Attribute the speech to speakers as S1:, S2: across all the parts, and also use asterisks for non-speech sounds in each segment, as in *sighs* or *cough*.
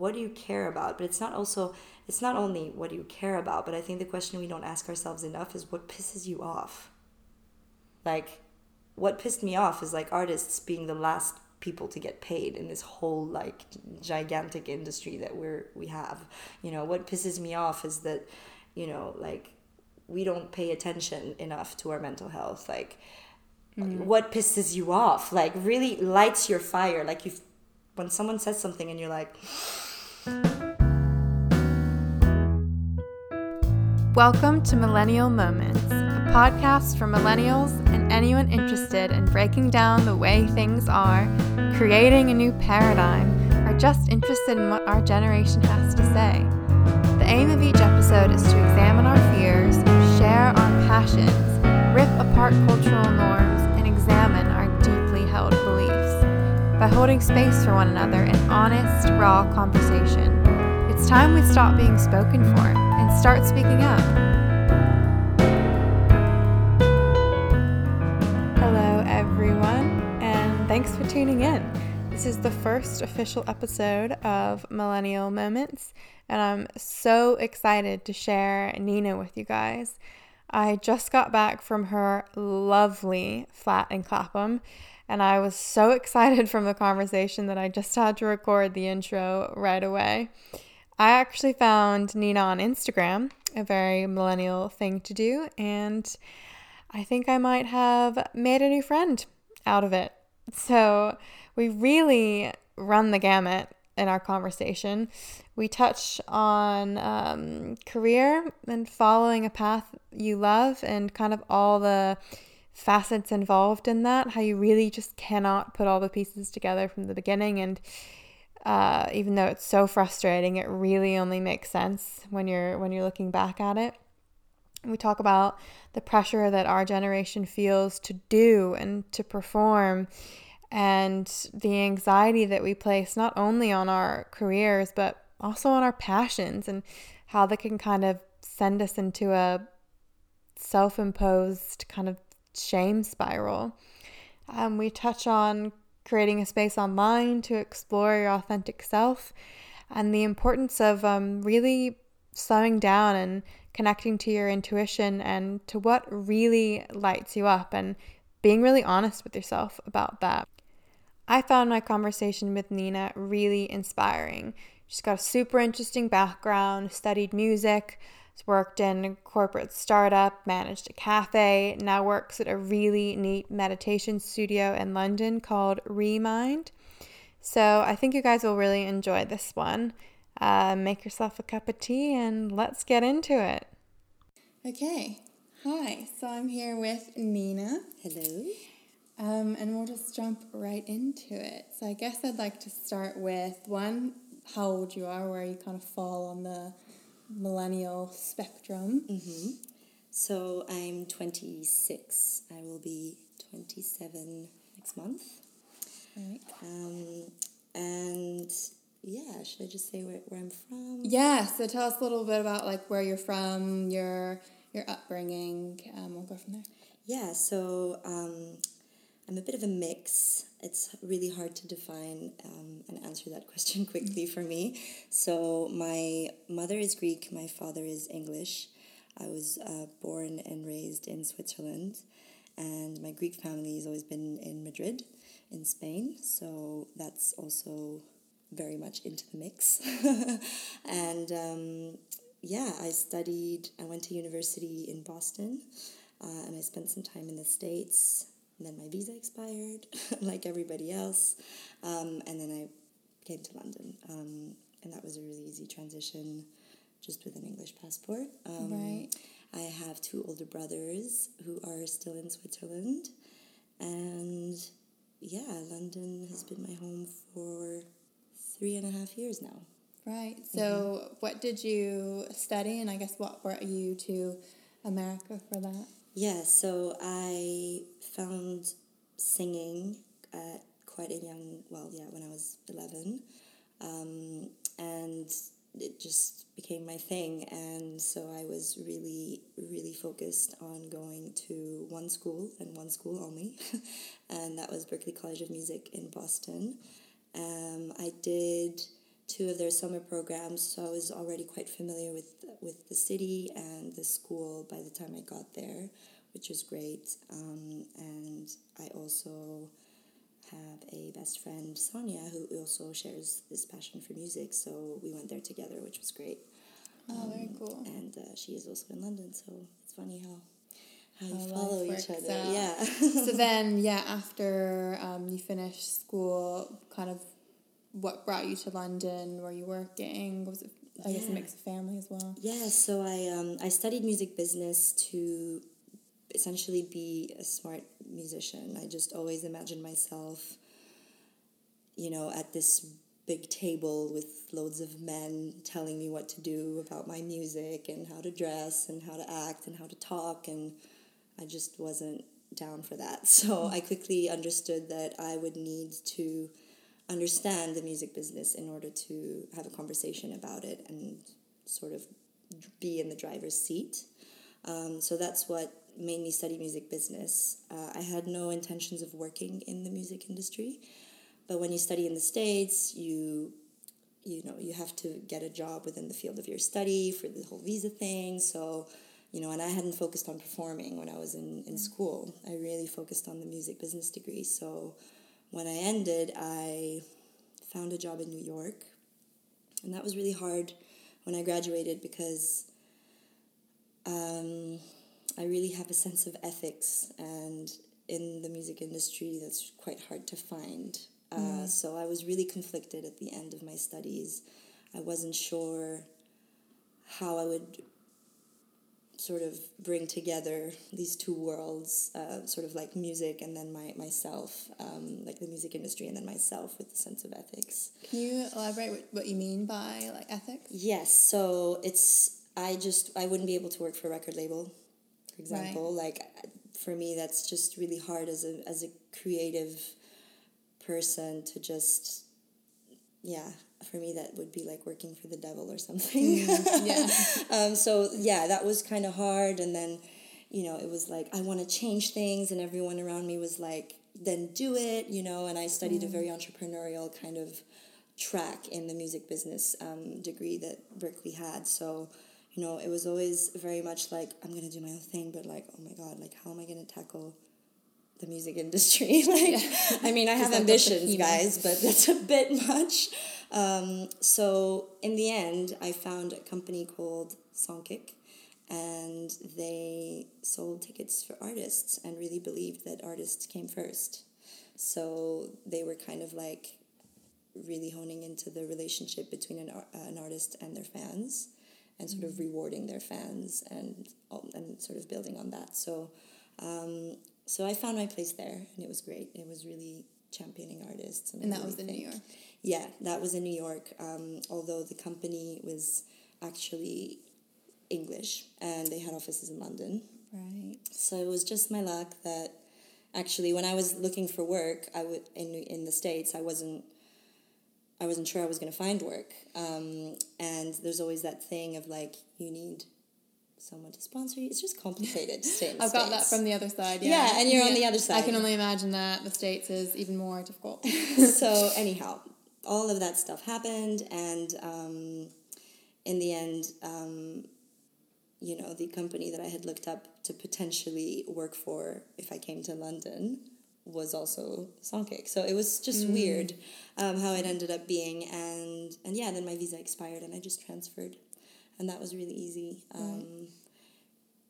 S1: what do you care about? But it's not also it's not only what do you care about but i think the question we don't ask ourselves enough is what pisses you off? Like what pissed me off is like artists being the last people to get paid in this whole like gigantic industry that we're we have. You know what pisses me off is that you know like we don't pay attention enough to our mental health. Like mm. what pisses you off? Like really lights your fire. Like you when someone says something and you're like
S2: welcome to millennial moments a podcast for millennials and anyone interested in breaking down the way things are creating a new paradigm or just interested in what our generation has to say. The aim of each episode is to examine our fears share our passions rip apart cultural norms and examine by holding space for one another in honest, raw conversation. It's time we stop being spoken for and start speaking up. Hello, everyone, and thanks for tuning in. This is the first official episode of Millennial Moments, and I'm so excited to share Nina with you guys. I just got back from her lovely flat in Clapham and I was so excited from the conversation that I just had to record the intro right away. I actually found Nina on Instagram, a very millennial thing to do, and I think I might have made a new friend out of it. So we really run the gamut in our conversation. We touch on um, career and following a path you love and kind of all the facets involved in that, how you really just cannot put all the pieces together from the beginning. And uh, even though it's so frustrating, it really only makes sense when you're when you're looking back at it. We talk about the pressure that our generation feels to do and to perform, and the anxiety that we place not only on our careers but also on our passions and how they can kind of send us into a self imposed kind of shame spiral. Um, we touch on creating a space online to explore your authentic self and the importance of um, really slowing down and connecting to your intuition and to what really lights you up and being really honest with yourself about that. I found my conversation with Nina really inspiring. She's got a super interesting background, studied music, worked in corporate startup, managed a cafe, now works at a really neat meditation studio in London called Remind. So I think you guys will really enjoy this one. Uh, make yourself a cup of tea and let's get into it. Okay, hi. So I'm here with Nina.
S1: Hello.
S2: Um, and we'll just jump right into it. So I guess I'd like to start with one, how old you are, where you kind of fall on the millennial spectrum.
S1: Mm-hmm. So I'm 26. I will be 27 next month.
S2: Right.
S1: Um, and yeah, should I just say where, where I'm from?
S2: Yeah. So tell us a little bit about like where you're from, your your upbringing. Um, we'll go from there.
S1: Yeah. So um, I'm a bit of a mix. It's really hard to define um, and answer that *laughs* question quickly for me. So, my mother is Greek, my father is English. I was uh, born and raised in Switzerland, and my Greek family has always been in Madrid, in Spain. So, that's also very much into the mix. *laughs* and um, yeah, I studied, I went to university in Boston, uh, and I spent some time in the States and then my visa expired, *laughs* like everybody else. Um, and then I came to London. Um, and that was a really easy transition just with an English passport. Um,
S2: right.
S1: I have two older brothers who are still in Switzerland. And yeah, London has been my home for three and a half years now.
S2: Right. So, mm-hmm. what did you study? And I guess what brought you to America for that?
S1: Yeah, so I found singing at quite a young, well, yeah, when I was 11. Um, and it just became my thing. And so I was really, really focused on going to one school and one school only. *laughs* and that was Berklee College of Music in Boston. Um, I did two of their summer programs, so I was already quite familiar with with the city and the school by the time I got there, which was great. Um, and I also have a best friend, Sonia, who also shares this passion for music. So we went there together, which was great.
S2: Oh, um, very cool.
S1: And uh, she is also in London, so it's funny how how you how follow each other.
S2: Out.
S1: Yeah.
S2: so *laughs* then, yeah, after um, you finished school, kind of what brought you to London? Were you working? Was it, I yeah. guess, a mix of family as well?
S1: Yeah, so I, um, I studied music business to essentially be a smart musician. I just always imagined myself, you know, at this big table with loads of men telling me what to do about my music and how to dress and how to act and how to talk and I just wasn't down for that. *laughs* So I quickly understood that I would need to understand the music business in order to have a conversation about it and sort of be in the driver's seat. Um, so that's what made me study music business. Uh, I had no intentions of working in the music industry, but when you study in the states, you you know you have to get a job within the field of your study for the whole visa thing. So you know, and I hadn't focused on performing when I was in, in school. I really focused on the music business degree. So when I ended, I found a job in New York. And that was really hard when I graduated because um, I really have a sense of ethics, and in the music industry, that's quite hard to find. Uh, mm. So I was really conflicted at the end of my studies. I wasn't sure how I would sort of bring together these two worlds, uh, sort of like music and then my myself, um, like the music industry and then myself with the sense of ethics.
S2: Can you elaborate what, what you mean by like ethics?
S1: Yes, so it's I just I wouldn't be able to work for a record label, for example. Right. Like for me, that's just really hard as a as a creative person to just yeah for me that would be like working for the devil or something. Mm, yeah. *laughs* Um, so yeah that was kind of hard and then you know it was like i want to change things and everyone around me was like then do it you know and i studied mm. a very entrepreneurial kind of track in the music business um, degree that Berklee had. So you know it was always very much like i'm going to do my own thing but like oh my god like how am i going to tackle the music industry. *laughs* like, yeah. I mean, I have ambitions, guys, but that's a bit much. Um, so in the end, I found a company called Songkick, and they sold tickets for artists and really believed that artists came first. So they were kind of like really honing into the relationship between an, uh, an artist and their fans and sort of mm-hmm. rewarding their fans and and sort of building on that. So um, so I found my place there, and it was great. It was really championing artists,
S2: and, and that really was in New York.
S1: Yeah, that was in New York. Um, although the company was actually English, and they had offices in London.
S2: Right.
S1: So it was just my luck that actually when I was looking for work, I would in in the states, I wasn't. I wasn't sure I was going to find work, um, and there's always that thing of like you need someone to sponsor you. It's just complicated to stay in the *laughs*
S2: I've got that from the other side. Yeah,
S1: yeah and you're yeah. on the other side.
S2: I can only imagine that the States is even more difficult. *laughs*
S1: so, anyhow, all of that stuff happened, and um, in the end, um, you know, the company that I had looked up to potentially work for if I came to London was also Songkick. So it was just mm. weird um, how it ended up being, and and yeah, then my visa expired, and I just transferred and that was really easy um, right.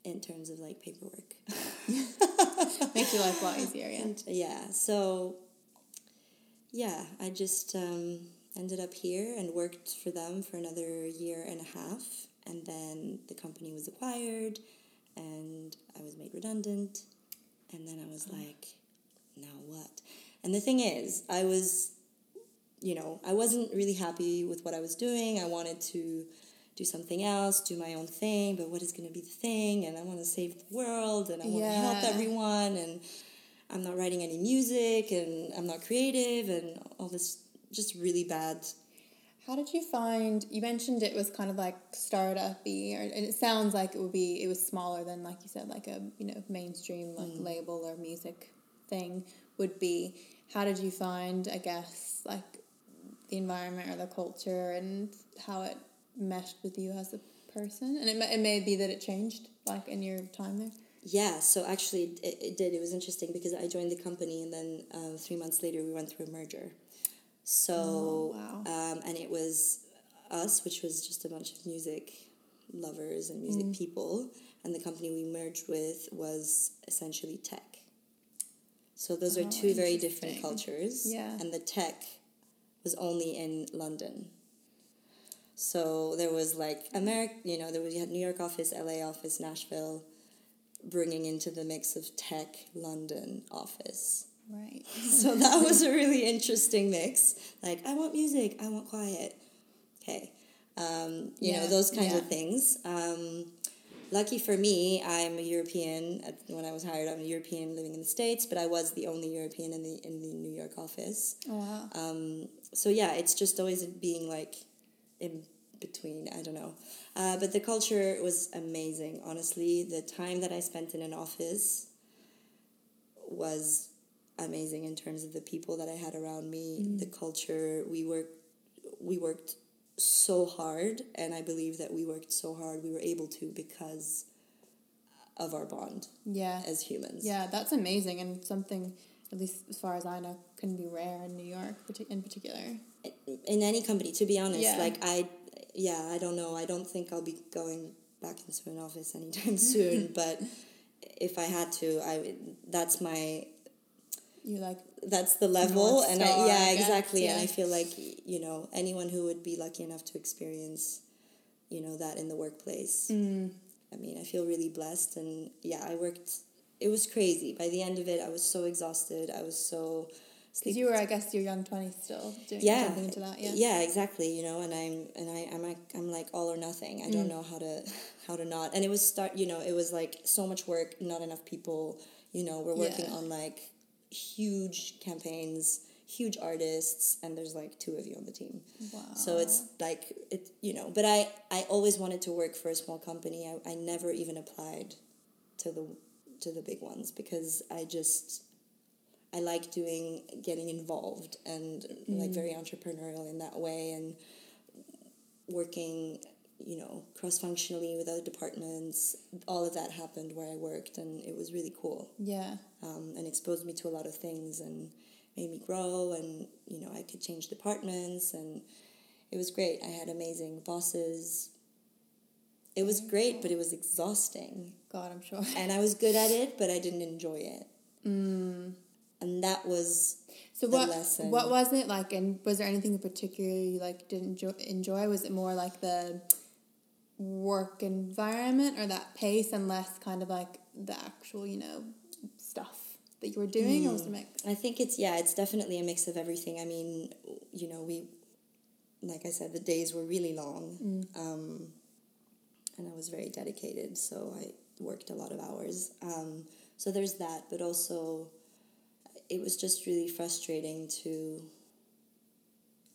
S1: in terms of like paperwork. *laughs*
S2: Makes your life a lot easier, yeah.
S1: And, yeah, so yeah, I just um, ended up here and worked for them for another year and a half, and then the company was acquired, and I was made redundant, and then I was oh. like, now what? And the thing is, I was, you know, I wasn't really happy with what I was doing. I wanted to do something else, do my own thing, but what is going to be the thing? And I want to save the world and I want yeah. to help everyone and I'm not writing any music and I'm not creative and all this just really bad.
S2: How did you find? You mentioned it was kind of like startup-y, or, and it sounds like it would be. It was smaller than, like you said, like a you know mainstream like mm. label or music thing would be. How did you find? I guess like the environment or the culture and how it meshed with you as a person? And it may, it may be that it changed like in your time there.
S1: Yeah, so actually it, it did. It was interesting because I joined the company and then um, three months later we went through a merger. So,
S2: Oh, wow.
S1: um, and it was us, which was just a bunch of music lovers and music
S2: Mm.
S1: people, and the company we merged with was essentially tech. So those are two very different cultures.
S2: Yeah.
S1: And the tech was only in London. So there was like America, you know, there was you had New York office, LA office, Nashville, bringing into the mix of tech London office.
S2: Right. *laughs*
S1: So that was a really interesting mix. Like, I want music, I want quiet. Okay. Um, you know, those kinds
S2: yeah.
S1: of things. Um, lucky for me, I'm a European. When I was hired, I'm a European living in the States, but I was the only European in the, in the New York office.
S2: Oh, wow.
S1: Um, so yeah, it's just always being like in between. I don't know, uh, but the culture was amazing. Honestly, the time that I spent in an office was amazing in terms of the people that I had around me, the culture. We worked, we worked so hard, and I believe that we worked so hard. We were able to because of our bond
S2: Yeah.
S1: as humans.
S2: Yeah, that's amazing and something, at least as far as I know, can be rare in New York in particular.
S1: In any company to be honest.
S2: Yeah.
S1: like i yeah i don't know. I don't think i'll be going back into an office anytime *laughs* soon *laughs* but if i had to i that's my
S2: You like,
S1: that's the level and I, yeah exactly. And i feel like you know anyone who would be lucky enough to experience you know that in the workplace
S2: mm,
S1: i mean i feel really blessed. And yeah i worked it was crazy. By the end of it i was so exhausted. I was so
S2: because you were, I guess, your young 20s still doing,
S1: yeah
S2: jumping into that. Yeah.
S1: yeah exactly you know and i'm and i i'm like i'm like all or nothing i
S2: Mm.
S1: don't know how to *laughs* how to not and it was start you know it was like so much work not enough people you know we're working
S2: Yeah.
S1: on like huge campaigns huge artists and there's like two of you on the team
S2: Wow.
S1: so it's like it you know but i i always wanted to work for a small company i, I never even applied to the to the big ones because i just i like doing getting involved and like very entrepreneurial in that way and working you know cross functionally with other departments. All of that happened where i worked and it was really cool.
S2: Yeah.
S1: um, and exposed me to a lot of things and made me grow and you know i could change departments and it was great. I had amazing bosses. It was great but it was exhausting.
S2: God, I'm sure.
S1: and i was good at it but i didn't enjoy it.
S2: Mm.
S1: And that was
S2: So
S1: the
S2: what
S1: lesson.
S2: what was it like, and was there anything in particular you like didn't enjoy? Was it more like the work environment or that pace, and less kind of like the actual you know stuff that you were doing, or was it a mix?
S1: I think it's yeah, it's definitely a mix of everything. I mean, you know, we like I said, the days were really long, um, and I was very dedicated, so I worked a lot of hours. Um, so there's that, but also it was just really frustrating to.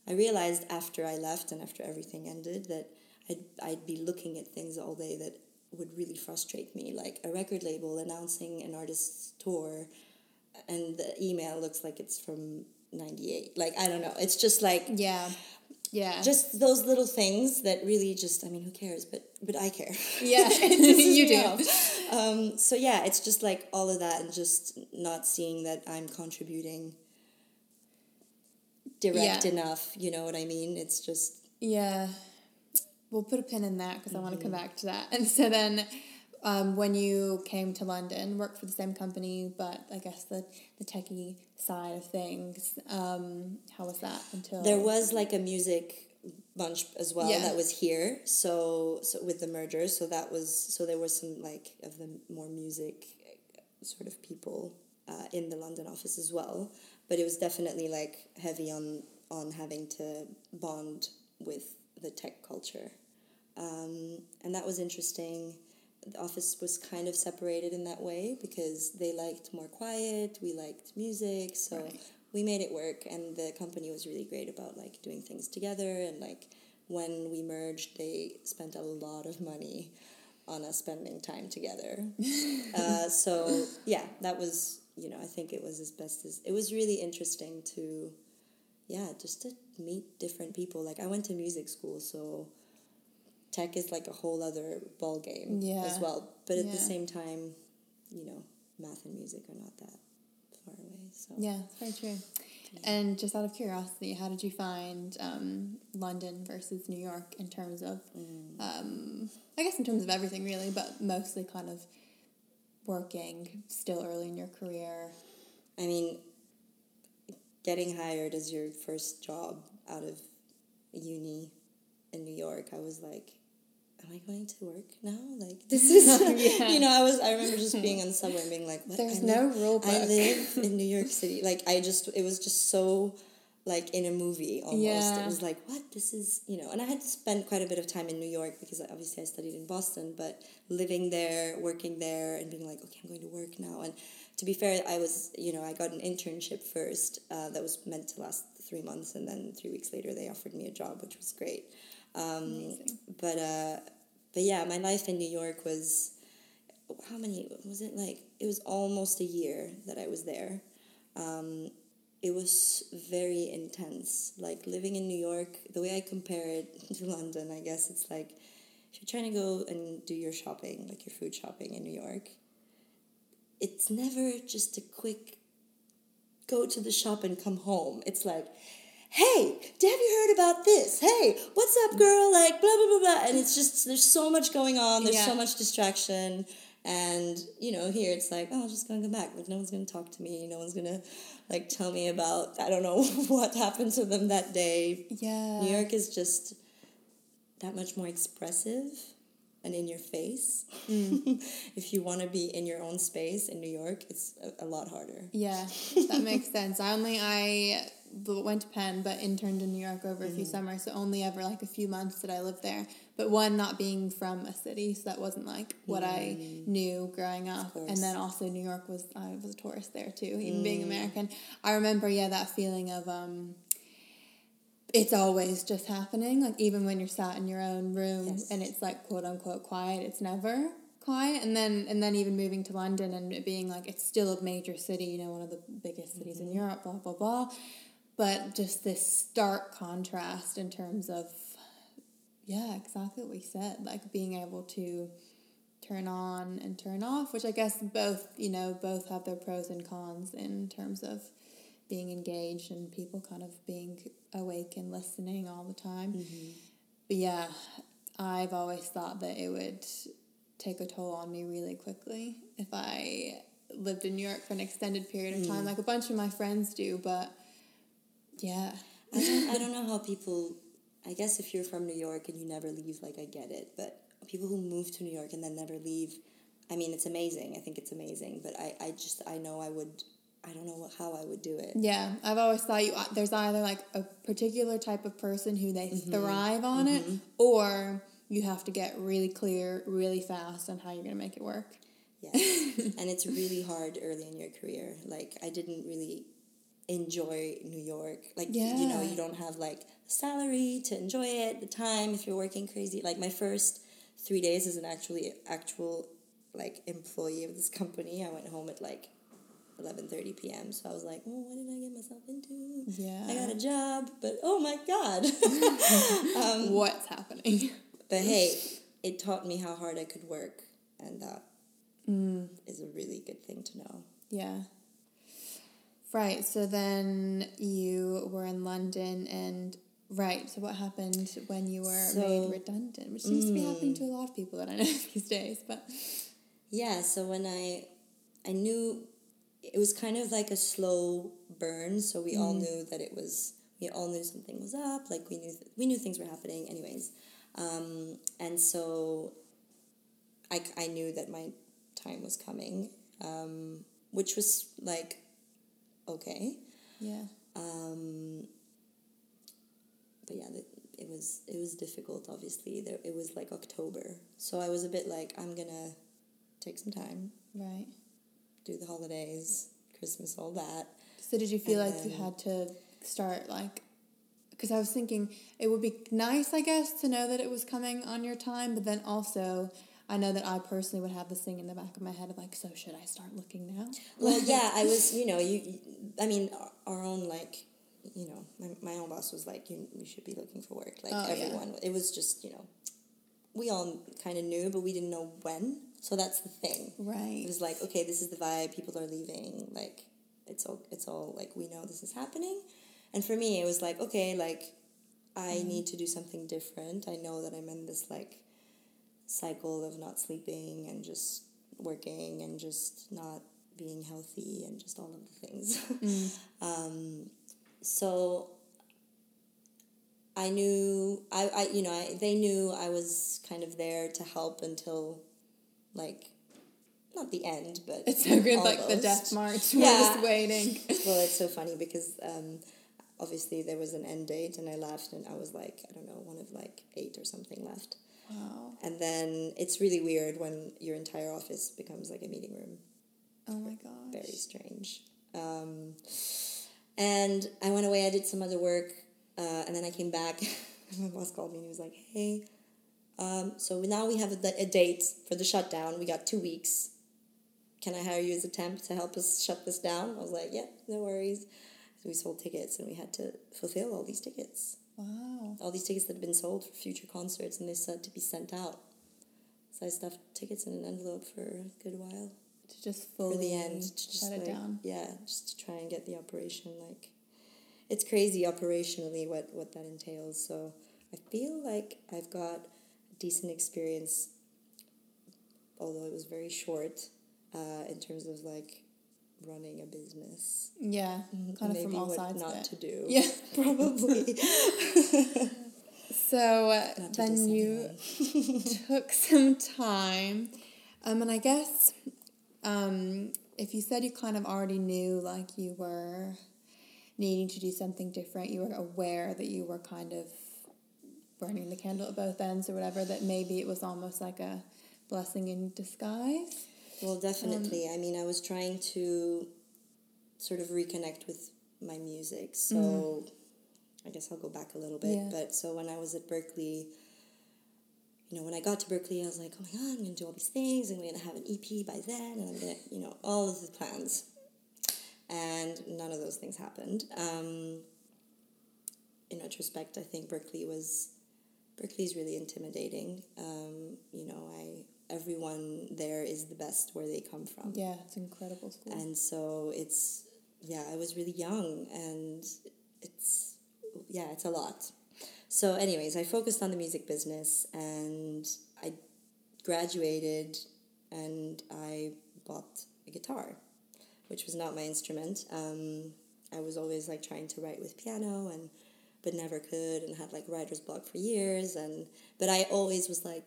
S1: I realized after I left and after everything ended that I'd I'd be looking at things all day that would really frustrate me, like a record label announcing an artist's tour and the email looks like it's from 98 like i don't know. It's just like
S2: Yeah, yeah,
S1: just those little things that really just i mean who cares? But but i care
S2: yeah. *laughs* *laughs* You do.
S1: um, so yeah it's just like all of that and just not seeing that i'm contributing direct
S2: Yeah.
S1: enough you know what i mean it's just
S2: Yeah. We'll put a pin in that because I want to come
S1: Mm-hmm.
S2: back to that. *laughs* And so then, um, when you came to London, worked for the same company, but I guess the, the techie side of things, um, how was that until?
S1: there was like a music bunch as well
S2: Yeah.
S1: that was here so so with the merger so that was so there was some like of the more music sort of people uh, in the london office as well but it was definitely like heavy on on having to bond with the tech culture um, and that was interesting the office was kind of separated in that way because they liked more quiet we liked music so
S2: Right.
S1: We made it work and the company was really great about like doing things together and like when we merged they spent a lot of money on us spending time together *laughs* uh, so yeah that was you know i think it was as best as it was really interesting to yeah, just to meet different people. Like I went to music school, so tech is like a whole other ball game
S2: Yeah.
S1: as well. But at the same time, you know, math and music are not that. So
S2: Yeah, it's very true. And just out of curiosity, how did you find um, London versus New York in terms of,
S1: Mm.
S2: um, I guess in terms of everything really, but mostly kind of working still early in your career?
S1: I mean, getting hired as your first job out of uni in New York, I was like, am I going to work now? Like *laughs* this is, *laughs*
S2: Yeah.
S1: you know, I was. I remember just being on the subway and being like, what?
S2: There's
S1: I
S2: no
S1: live-
S2: rule
S1: I live *laughs* in New York City. Like I just, it was just so. Like in a movie, almost.
S2: Yeah.
S1: It was like, what? This is, you know. And I had spent quite a bit of time in New York because obviously I studied in Boston, but living there, working there, and being like, okay, I'm going to work now. And to be fair, I was, you know, I got an internship first uh, that was meant to last three months, and then three weeks later they offered me a job, which was great. Um, but uh, but yeah, my life in New York was how many was it like? It was almost a year that I was there. Um, it was very intense. Like living in New York, the way I compare it *laughs* to London, I guess it's like if you're trying to go and do your shopping, like your food shopping in New York, it's never just a quick go to the shop and come home. It's like, hey, have you heard about this? Hey, what's up, girl? Like, blah, blah, blah, blah. And it's just, there's so much going on. There's
S2: Yeah.
S1: so much distraction. And, you know, here it's like, oh, I'm just going to come back. Like, no one's going to talk to me. No one's going to, like, tell me about, I don't know *laughs* what happened to them that day.
S2: Yeah.
S1: New York is just that much more expressive and in your face. Mm. *laughs* if you want to be in your own space in New York, it's a, a lot harder.
S2: Yeah, that makes *laughs* sense. I only I went to Penn, but interned in New York over a
S1: Mm-hmm.
S2: few summers, so only ever like a few months that I lived there. But one not being from a city, so that wasn't like what I knew growing up.
S1: Mm.
S2: And then also New York was I was a tourist there too, even being
S1: Mm.
S2: American. I remember yeah that feeling of um. It's always just happening. Like even when you're sat in your own room
S1: Yes.
S2: and it's like quote unquote quiet, it's never quiet. And then and then even moving to London and it being like it's still a major city, you know, one of the biggest cities in Europe, blah blah blah. But just this stark contrast in terms of yeah, exactly what we said. Like being able to turn on and turn off, which I guess both, you know, both have their pros and cons in terms of being engaged and people kind of being awake and listening all the time. Mm-hmm. But yeah, I've always thought that it would take a toll on me really quickly if I lived in New York for an extended period of time, mm. like a bunch of my friends do. But yeah,
S1: I don't, I don't know how people. I guess if you're from New York and you never leave, like I get it. But people who move to New York and then never leave, I mean, it's amazing. I think it's amazing. But I, I just, I know I would. I don't know how I would do it.
S2: yeah, I've always thought you uh, there's either like a particular type of person who they mm-hmm. thrive on it, mm-hmm. or you have to get really clear, really fast on how you're gonna make it work.
S1: Yes. *laughs* and it's really hard early in your career. Like I didn't really enjoy New York. Like you know, you don't have like salary to enjoy it, the time if you're working crazy. Like my first three days as an actually actual like employee of this company, I went home at like eleven thirty PM. So I was like, Oh, what did I get myself into?
S2: Yeah.
S1: I got a job, but oh my god. *laughs* Um,
S2: What's happening?
S1: But *laughs* hey, it taught me how hard I could work and that
S2: Mm.
S1: is a really good thing to know.
S2: Yeah. Right. So then you were in London and right. So what happened when you were
S1: So-
S2: made redundant, which seems to be happening to a lot of people that I know *laughs* these days. But
S1: Yeah, so when I I knew it was kind of like a slow burn, so we all knew that it was we all knew something was up, like we knew we knew things were happening anyways. Um, and so I, I knew that my time was coming, um, which was like okay.
S2: yeah.
S1: Um, but yeah, the, it was it was difficult. Obviously, there it was like October, so I was a bit like I'm gonna take some time,
S2: Right.
S1: do the holidays, Christmas, all that.
S2: So did you feel
S1: And
S2: like you had to start like because I was thinking it would be nice, I guess, to know that it was coming on your time, but then also I know that I personally would have this thing in the back of my head of like, so should I start looking now?
S1: Well, *laughs* yeah, I was, you know, you. I mean, our- our own like you know, my, my own boss was like, you, you should be looking for work. Like
S2: Oh, yeah.
S1: everyone, it was just, you know, we all kind of knew, but we didn't know when. So that's the thing.
S2: Right.
S1: It was like, okay, this is the vibe. People are leaving. Like, it's all, it's all like we know this is happening. And for me, it was like, okay, like, I mm-hmm. need to do something different. I know that I'm in this like cycle of not sleeping and just working and just not being healthy and just all of the things. *laughs* um, so I knew I, I you know I, they knew I was kind of there to help until like not the end but
S2: It's so good, like the death march. *laughs*
S1: Yeah.
S2: We're just waiting. *laughs*
S1: well it's so funny because um, obviously there was an end date and I left and I was like I don't know one of like eight or something left
S2: Wow.
S1: and then it's really weird when your entire office becomes like a meeting room
S2: Oh my gosh.
S1: very strange. Um, and I went away. I did some other work, uh, and then I came back. *laughs* my boss called me and he was like, "Hey, um, so now we have a, a date for the shutdown. We got two weeks. Can I hire you as a temp to help us shut this down?" I was like, "Yeah, no worries." So we sold tickets, and we had to fulfill all these tickets,
S2: Wow.
S1: all these tickets that had been sold for future concerts, and they said to be sent out. So I stuffed tickets in an envelope for a good while
S2: To just fully
S1: for the end to just
S2: shut it down.
S1: yeah just to try and get the operation like it's crazy operationally what what that entails so i feel like i've got decent experience although it was very short uh, in terms of like running a business
S2: Yeah. Kind of
S1: Maybe
S2: from all
S1: what
S2: sides.
S1: not
S2: of
S1: to do
S2: Yeah. *laughs*
S1: probably *laughs*
S2: So uh, then you *laughs* took some time, um, and I guess um, if you said you kind of already knew, like you were needing to do something different, you were aware that you were kind of burning the candle at both ends or whatever. That maybe it was almost like a blessing in disguise.
S1: Well, definitely. I mean, I was trying to sort of reconnect with my music. So I guess I'll go back a little bit.
S2: Yeah.
S1: But so when I was at Berklee, you know, when I got to Berklee, I was like, oh my God, I'm going to do all these things. I'm going to have an EP by then. And I'm going to, you know, all of the plans. And none of those things happened. Um, in retrospect, I think Berklee was Berklee's really intimidating. Um, you know, I everyone there is the best where they come from,
S2: Yeah, it's an incredible school.
S1: and so it's yeah. I was really young, and it's yeah, it's a lot. So, anyways, I focused on the music business, and I graduated, and I bought a guitar, which was not my instrument. Um, I was always like trying to write with piano and but never could and had like writer's block for years and but I always was like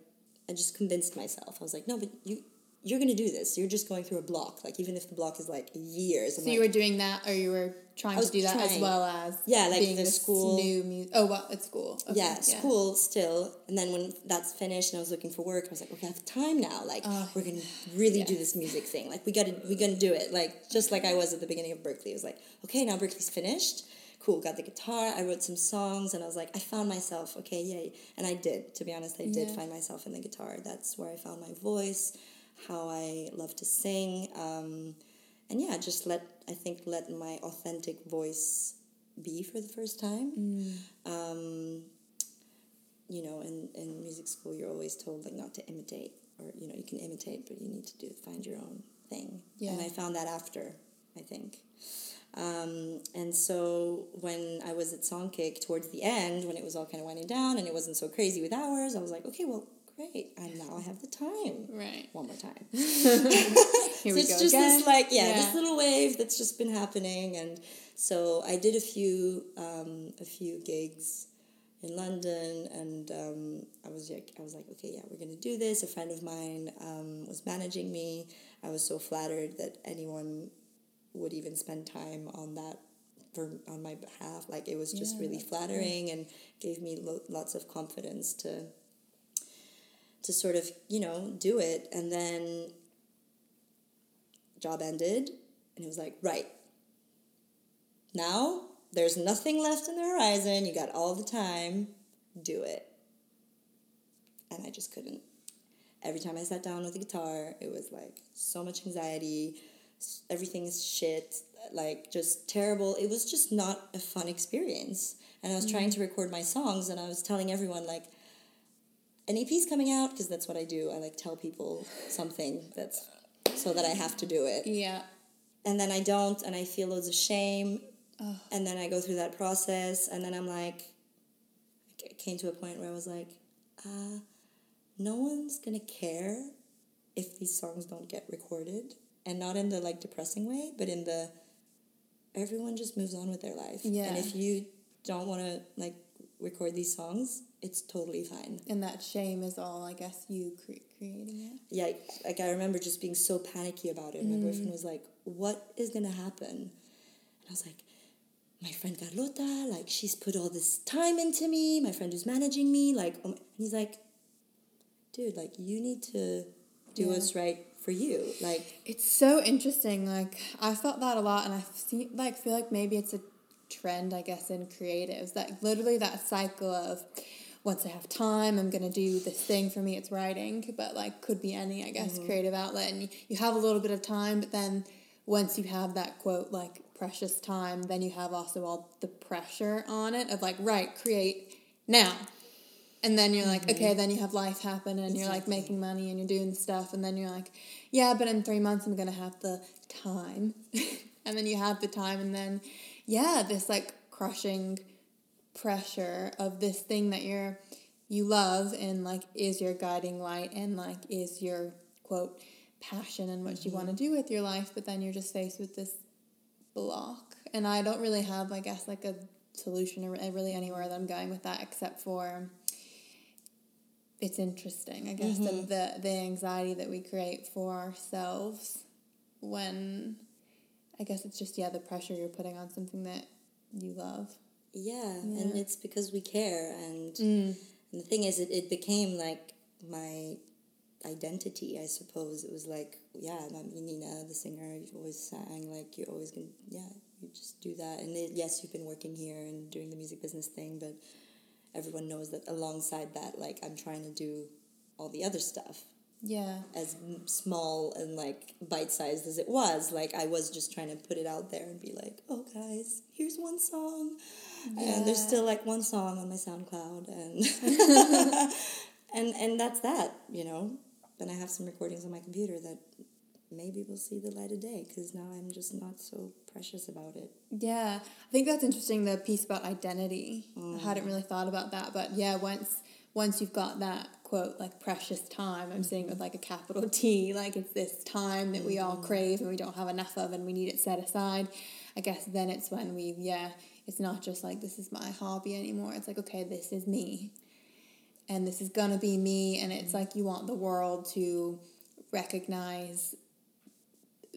S1: I just convinced myself. I was like, no, but you you're gonna do this. You're just going through a block. Like even if the block is like years. I'm
S2: so
S1: like,
S2: you were doing that, or you were trying to do that as well as
S1: Yeah, like
S2: being
S1: the school-
S2: new music. Oh, well, at school. Okay,
S1: yeah, school still. And then when that's finished and I was looking for work, I was like, okay, I have time now. Like we're gonna really do this music thing. Like we gotta we're gonna do it. Like just like I was at the beginning of Berklee. It was like, okay, now Berklee's finished. Cool, got the guitar, I wrote some songs and I was like, I found myself, okay, yay. And I did, to be honest, I did
S2: Yeah.
S1: find myself in the guitar. That's where I found my voice, how I love to sing. Um, and yeah, just let I think let my authentic voice be for the first time. Um, you know, in, in music school, you're always told like not to imitate, or you know, you can imitate, but you need to do find your own thing.
S2: Yeah.
S1: And I found that after, I think. Um, and so when I was at Songkick towards the end, when it was all kind of winding down and it wasn't so crazy with hours, I was like, okay, well, great, I now I have the time.
S2: Right.
S1: One more time. *laughs* *laughs*
S2: Here
S1: so
S2: we
S1: it's
S2: go
S1: just
S2: again.
S1: this like yeah,
S2: Yeah.
S1: this little wave that's just been happening and so I did a few um, a few gigs in London and um, I was like I was like okay yeah we're gonna do this a friend of mine um, was managing me I was so flattered that anyone would even spend time on that for on my behalf like it was just
S2: Yeah,
S1: really flattering and gave me lo- lots of confidence to to sort of you know do it. And then job ended and it was like right. Now there's nothing left in the horizon. You got all the time. Do it. And i just couldn't. Every time i sat down with the guitar it was like so much anxiety. S- everything is shit. Like just terrible. It was just not a fun experience. And I was trying mm-hmm. to record my songs, and I was telling everyone like, an EP's coming out because that's what I do. I like tell people something that's so that I have to do it,
S2: Yeah.
S1: and then I don't, and I feel loads of shame, and then I go through that process, and then I'm like, I came to a point where I was like, uh, no one's gonna care if these songs don't get recorded, and not in the like depressing way, but in the everyone just moves on with their life,
S2: Yeah.
S1: and if you don't want to like record these songs, it's totally fine.
S2: And that shame is all, I guess, you cre- creating it.
S1: yeah, like I remember just being so panicky about it. My
S2: Mm.
S1: boyfriend was like, "What is gonna happen?" And I was like, "My friend Carlota, like she's put all this time into me. My friend who's managing me, like." Um, and he's like, "Dude, like you need to do
S2: Yeah.
S1: what's right for you. Like,
S2: It's so interesting. Like I felt that a lot, and I see, like feel like maybe it's a trend, I guess, in creatives. That literally that cycle of once I have time, I'm gonna do this thing. For me, it's writing, but like could be any, I guess, mm-hmm. creative outlet. And you, have a little bit of time, but then once you have that quote like precious time, then you have also all the pressure on it of like right, create now. And then you're like, okay, mm-hmm. then you have life happen and you're like making money and you're doing stuff. And then you're like, yeah, but in three months I'm going to have the time. *laughs* and then you have the time. And then, yeah, this like crushing pressure of this thing that you're, you love and like is your guiding light and like is your quote passion and what you want to mm-hmm. do with your life. But then you're just faced with this block. And I don't really have, I guess, like a solution or uh, really anywhere that I'm going with that except for it's interesting, I guess, the, mm-hmm. the the anxiety that we create for ourselves when I guess it's just yeah, the pressure you're putting on something that you love.
S1: Yeah, and it's because we care. And,
S2: Mm.
S1: and the thing is, it, it became like my identity, I suppose. It was like, yeah, I'm Nina, the singer. You've always sang, like, you're always to, yeah, you just do that. And it, yes, you've been working here and doing the music business thing, but everyone knows that alongside that, like, I'm trying to do all the other stuff.
S2: Yeah.
S1: As small and like bite sized as it was, like I was just trying to put it out there and be like, "Oh, guys, here's one song," and there's still like one song on my SoundCloud, and *laughs* and and that's that, you know. Then I have some recordings on my computer that maybe will see the light of day because now I'm just not so precious about it.
S2: Yeah, I think that's interesting. The piece about identity. I hadn't mm. really thought about that, but yeah, once once you've got that quote like precious time, I'm saying with like a capital T, *laughs* like it's this time that we all mm-hmm. crave and we don't have enough of, and we need it set aside. I guess then it's when we yeah, it's not just like this is my hobby anymore. It's like okay, this is me, and this is gonna be me, and it's mm-hmm. like you want the world to recognize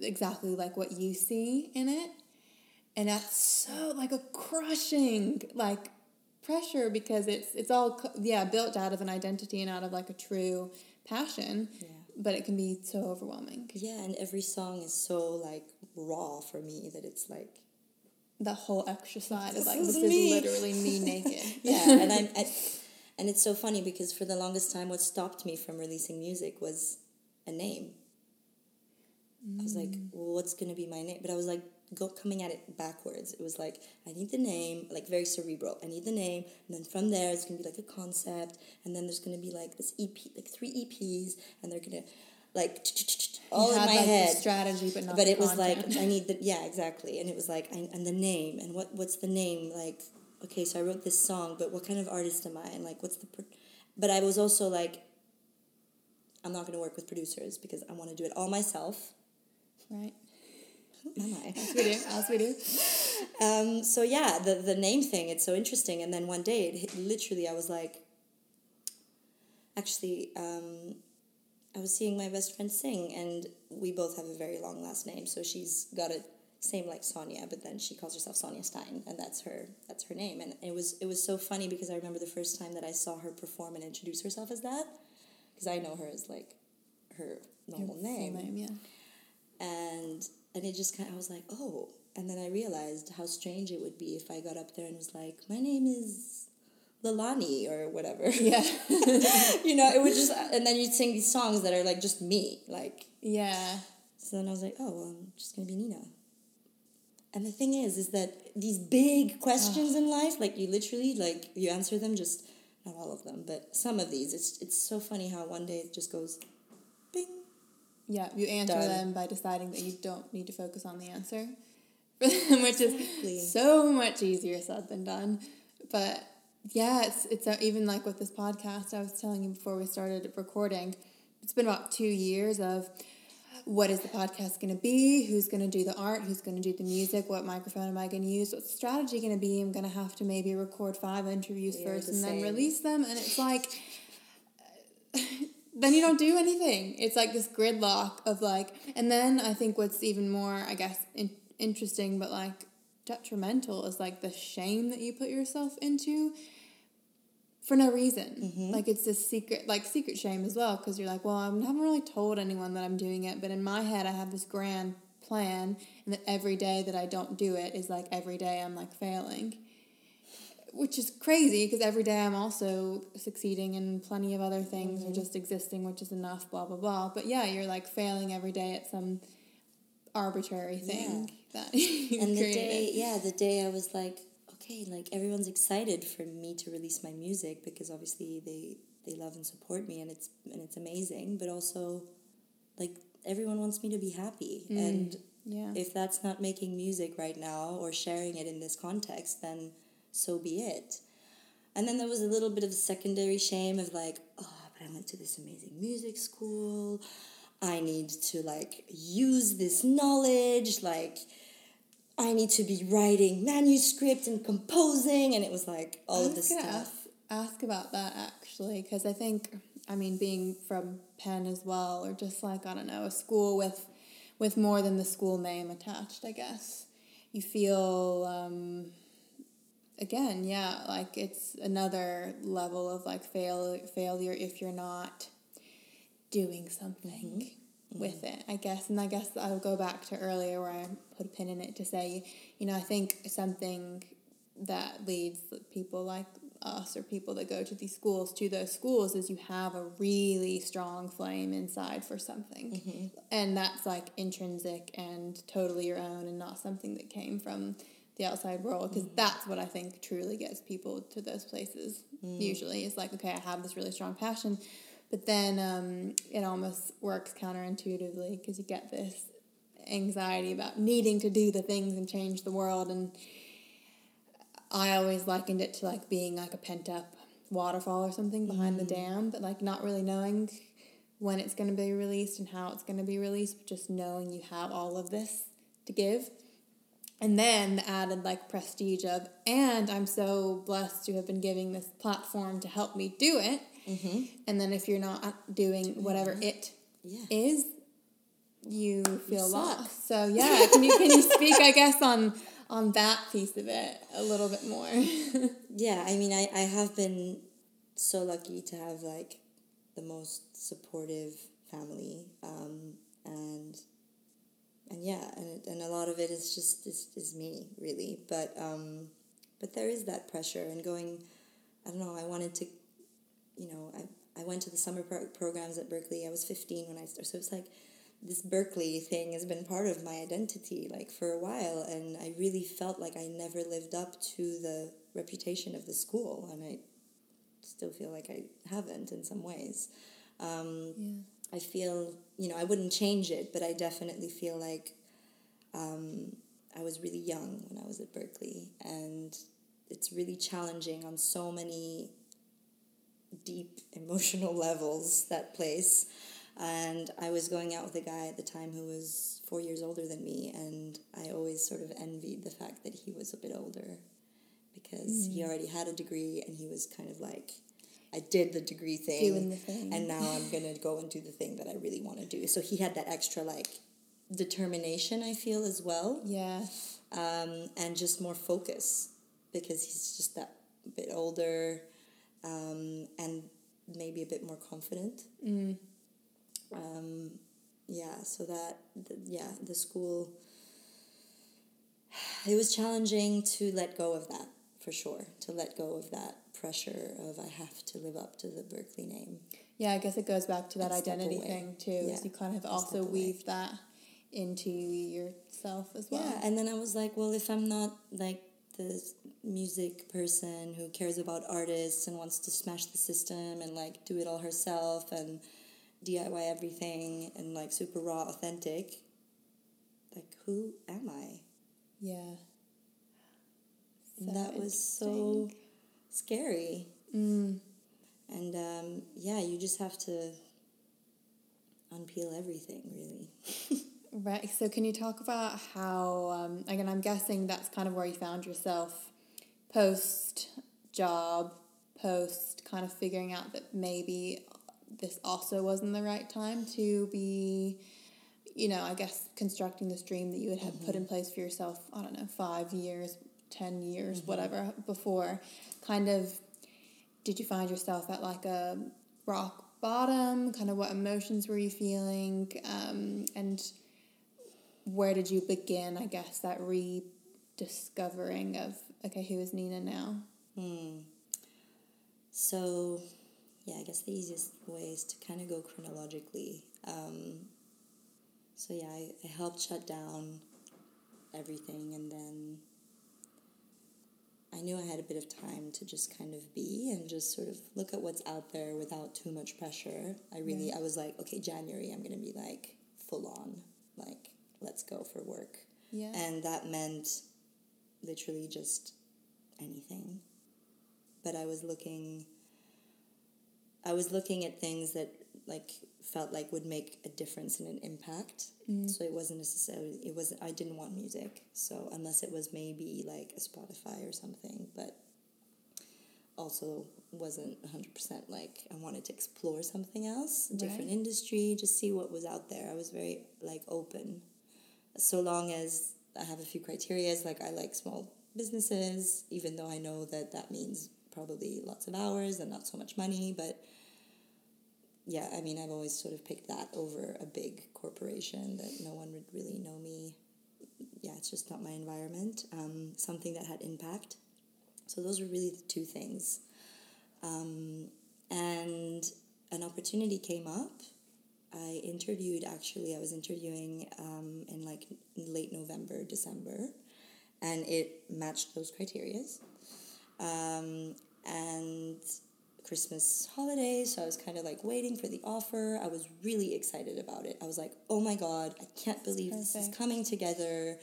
S2: exactly like what you see in it and that's so like a crushing like pressure because it's it's all yeah built out of an identity and out of like a true passion
S1: Yeah.
S2: but it can be so overwhelming.
S1: Yeah, and every song is so like raw for me that it's like
S2: the whole extra side of
S1: This
S2: like
S1: is
S2: this
S1: me.
S2: is literally me *laughs* naked.
S1: Yeah and i'm *laughs* I, and it's so funny because for the longest time what stopped me from releasing music was a name. I was like mm. well what's going to be my name? But i was like go coming at it backwards it was like i need the name like very cerebral i need the name and then from there it's going to be like a concept and then there's going to be like this ep like three eps and they're going to like all in my head
S2: strategy but not
S1: but it was like. I need the yeah exactly, and it was like I, and the name and what what's the name like? Okay, so I wrote this song, but what kind of artist am I? And like, what's the? But I was also like, I'm not going to work with producers because I want to do it all myself.
S2: right
S1: am I?
S2: as we do as we do
S1: Um, so yeah, the the name thing, it's so interesting. And then one day, it hit, literally, I was like, actually, um, I was seeing my best friend sing, and we both have a very long last name. So she's got a same like Sonia, but then she calls herself Sonia Stein, and that's her that's her name. And it was it was so funny because I remember the first time that I saw her perform and introduce herself as that, because I know her as like her normal name
S2: name yeah
S1: and and it just kind of I was like oh and then I realized how strange it would be if I got up there and was like my name is Lilani or whatever
S2: yeah *laughs*
S1: you know it would just *laughs* and then you'd sing these songs that are like just me like
S2: yeah
S1: so then I was like oh well, I'm just gonna be Nina and the thing is, is that these big questions in life, like you literally, like you answer them just not all of them, but some of these. It's it's so funny how one day it just goes.
S2: Yeah, you answer
S1: Done.
S2: them by deciding that you don't need to focus on the answer, *laughs* which
S1: Exactly.
S2: is so much easier said than done. But yeah, it's it's uh, even like with this podcast. I was telling you before we started recording. It's been about two years of what is the podcast going to be? Who's going to do the art? Who's going to do the music? What microphone am I going to use? What's the strategy going to be? I'm going to have to maybe record five interviews
S1: We
S2: first and then release them, and it's like then you don't do anything. It's like this gridlock of like, and then I think what's even more, I guess, in, interesting but like detrimental is like the shame that you put yourself into for no reason. Mm-hmm. Like it's this secret, like secret shame as well, because you're like, well, I haven't really told anyone that I'm doing it, but in my head, I have this grand plan, and that every day that I don't do it is like every day I'm like failing which is crazy because every day I'm also succeeding in plenty of other things or mm-hmm. just existing, which is enough, blah, blah, blah. But yeah, you're like failing every day at some arbitrary thing that *laughs* you
S1: and the day yeah the day i was like okay like everyone's excited for me to release my music because obviously they they love and support me and it's and it's amazing but also like everyone wants me to be happy mm, and
S2: yeah.
S1: if that's not making music right now or sharing it in this context then so be it and then there was a little bit of secondary shame of like oh but i went to this amazing music school i need to like use this knowledge like I need to be writing manuscript and composing, and it was like all of this stuff.
S2: ask, ask about that actually because I think, I mean, being from Penn as well, or just like, I don't know, a school with, with more than the school name attached, I guess, you feel. Um, again, yeah, like it's another level of like fail failure if you're not doing something mm-hmm. with mm-hmm. it, I guess. And I guess I'll go back to earlier where I put a pin in it to say, you know, I think something that leads people like us or people that go to these schools to those schools is you have a really strong flame inside for something. Mm-hmm. And that's like intrinsic and totally your own and not something that came from the outside world because mm. that's what I think truly gets people to those places mm. usually. It's like okay I have this really strong passion but then um, it almost works counterintuitively because you get this anxiety about needing to do the things and change the world and I always likened it to like being like a pent up waterfall or something behind the mm. dam, but like not really knowing when it's going to be released and how it's going to be released, but just knowing you have all of this to give. And then the added like prestige of, and I'm so blessed to have been giving this platform to help me do it. Mm-hmm. And then if you're not doing whatever it
S1: Yeah.
S2: is, you feel lost. So yeah, *laughs* can you can you speak I guess on on that piece of it a little bit more? *laughs*
S1: Yeah, I mean, I, I have been so lucky to have like the most supportive family, um, and and yeah, and and a lot of it is just is, is me really, but um, but there is that pressure and going. I don't know. I wanted to, you know, I I went to the summer pro- programs at Berklee. I was fifteen when I started, so it's like this Berklee thing has been part of my identity like for a while and I really felt like I never lived up to the reputation of the school and I still feel like I haven't in some ways. Um,
S2: yeah.
S1: I feel, you know, I wouldn't change it, but I definitely feel like um, I was really young when I was at Berklee and it's really challenging on so many deep *laughs* emotional levels, that place. And I was going out with a guy at the time who was four years older than me, and I always sort of envied the fact that he was a bit older because he already had a degree and he was kind of like, I did the degree thing,
S2: the thing.
S1: and now I'm gonna go and do the thing that I really want to do. So he had that extra like determination, I feel as well,
S2: Yeah.
S1: um, and just more focus because he's just that bit older um, and maybe a bit more confident.
S2: Mm.
S1: Um, yeah, so that, the, yeah, the school, it was challenging to let go of that for sure, to let go of that pressure of I have to live up to the Berklee name.
S2: Yeah, I guess it goes back to that identity
S1: away.
S2: thing too.
S1: Yeah,
S2: you kind of also weave that into yourself as well.
S1: Yeah, and then I was like, well, if I'm not like the music person who cares about artists and wants to smash the system and like do it all herself and DIY everything and like super raw, authentic, like who am I?
S2: Yeah.
S1: So that was so scary.
S2: Mm.
S1: And um, yeah, you just have to unpeel everything, really. *laughs*
S2: right. So, can you talk about how, um, again, I'm guessing that's kind of where you found yourself post job, post kind of figuring out that maybe this also wasn't the right time to be, you know, I guess constructing this dream that you would have mm-hmm. put in place for yourself, I don't know, five years, 10 years, mm-hmm. whatever, before. Kind of, did you find yourself at like a rock bottom? Kind of what emotions were you feeling? Um, and where did you begin, I guess, that rediscovering of, okay, who is Nina now?
S1: Hmm. So, yeah, I guess the easiest way is to kind of go chronologically. Um, so, yeah, I, I helped shut down everything and then I knew I had a bit of time to just kind of be and just sort of look at what's out there without too much pressure. I really, yeah. I was like, okay, January, I'm going to be like full on, like, let's go for work.
S2: Yeah.
S1: And that meant literally just anything. But I was looking, I was looking at things that like felt like would make a difference and an impact. Mm. So it wasn't necessarily it was I didn't want music. So unless it was maybe like a Spotify or something, but also wasn't 100% like I wanted to explore something else, a different industry, just see what was out there. I was very like open. So long as I have a few criterias like I like small businesses even though I know that that means probably lots of hours and not so much money, but yeah, I mean, I've always sort of picked that over a big corporation that no one would really know me. Yeah, it's just not my environment. Um, something that had impact. So those were really the two things. Um, and an opportunity came up. I interviewed actually, I was interviewing um, in like late November, December, and it matched those criterias. Um, and Christmas holidays, so I was kind of like waiting for the offer. I was really excited about it. I was like, oh my god, I can't believe this is coming together.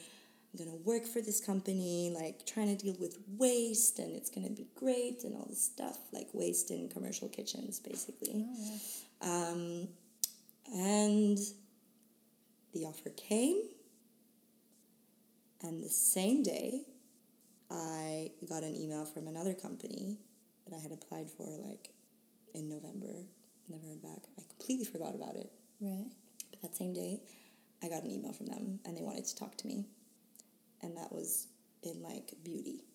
S1: I'm gonna work for this company, like trying to deal with waste, and it's gonna be great, and all this stuff, like waste in commercial kitchens, basically. Oh, um, and the offer came, and the same day, I got an email from another company that I had applied for like in November. Never heard back. I completely forgot about it.
S2: Right.
S1: But that same day, I got an email from them and they wanted to talk to me. And that was in like beauty.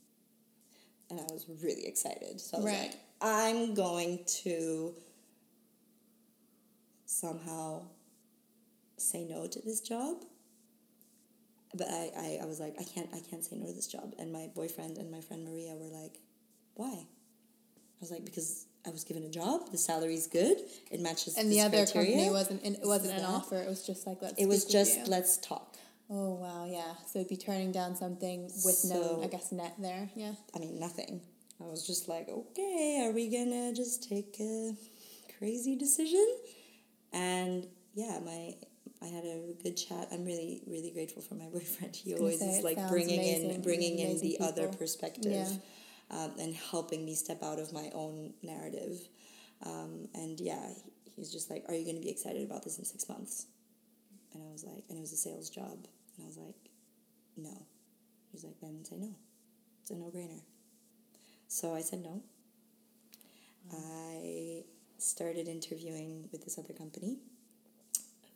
S1: And I was really excited. So I was right. like, I'm going to somehow say no to this job. But I, I, I was like, I can't I can't say no to this job. And my boyfriend and my friend Maria were like, Why? Was like, because I was given a job, the salary's good, it matches.
S2: And the other criteria. company wasn't it wasn't an offer. It was just like let's.
S1: It was just let's talk.
S2: Oh wow, yeah. So it'd be turning down something with so, no, I guess, net there. Yeah.
S1: I mean, nothing. I was just like, okay, are we gonna just take a crazy decision? And yeah, my I had a good chat. I'm really really grateful for my *laughs* boyfriend. He always is like bringing amazing, in bringing in the people. other perspective. Yeah um, and helping me step out of my own narrative. Um, and yeah, he's just like, Are you going to be excited about this in six months? And I was like, And it was a sales job. And I was like, No. He's like, Then say no. It's a no brainer. So I said no. I started interviewing with this other company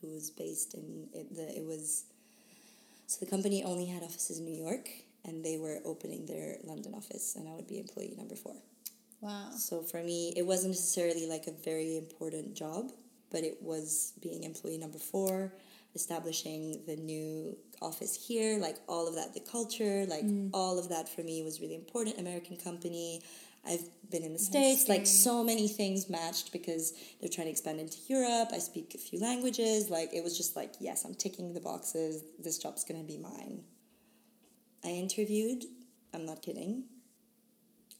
S1: who was based in it, the it was so the company only had offices in New York and they were opening their London office, and I would be employee number four.
S2: Wow.
S1: So for me, it wasn't necessarily like a very important job, but it was being employee number four, establishing the new office here, like all of that, the culture, like mm. all of that for me was really important. American company. I've been in the States, like so many things matched because they're trying to expand into Europe. I speak a few languages. Like it was just like, yes, I'm ticking the boxes. This job's gonna be mine. I interviewed, I'm not kidding,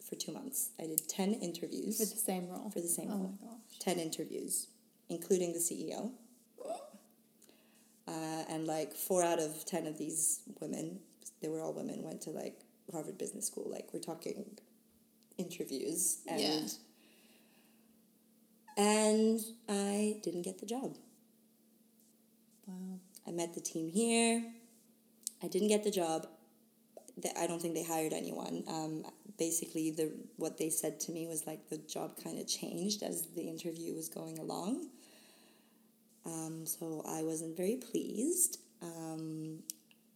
S1: for two months. I did 10 interviews.
S2: For the same role.
S1: For the same
S2: oh
S1: role.
S2: my gosh.
S1: 10 interviews, including the CEO. Uh, and like four out of 10 of these women, they were all women, went to like Harvard Business School. Like we're talking interviews. And,
S2: Yeah.
S1: and I didn't get the job.
S2: Wow.
S1: I met the team here. I didn't get the job. Th- I don't think they hired anyone. Um, basically, the what they said to me was like the job kind of changed as the interview was going along. Um, so I wasn't very pleased. Um,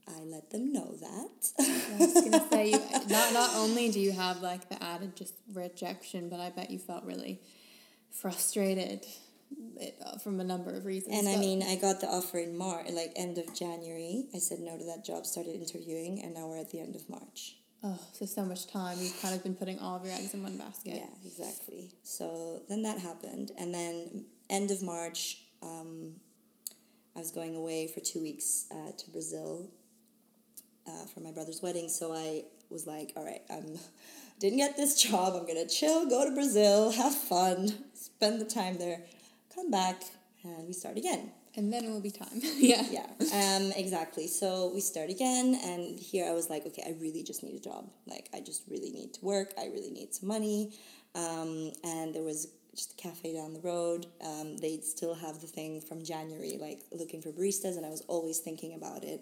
S1: I let them know that.
S2: I was gonna say not not only do you have like the added just rejection, but I bet you felt really frustrated it, uh, from a number of reasons.
S1: and I mean, I got the offer in March, like end of January. I said no to that job, started interviewing, and now we're at the end of March.
S2: oh, so so much time. You've kind of been putting all of your eggs in one basket.
S1: Yeah, exactly. So then that happened, and then end of March, um, I was going away for two weeks uh, to Brazil uh, for my brother's wedding. So I was like, all right, I'm *laughs* didn't get this job. I'm gonna chill, go to Brazil, have fun, spend the time there, come back, and we start again.
S2: And then it will be time. *laughs* *laughs* yeah.
S1: Yeah, um, exactly. So we start again, and here I was like, okay, I really just need a job. Like, I just really need to work. I really need some money. Um, and there was just a cafe down the road. Um, they'd still have the thing from January, like looking for baristas, and I was always thinking about it.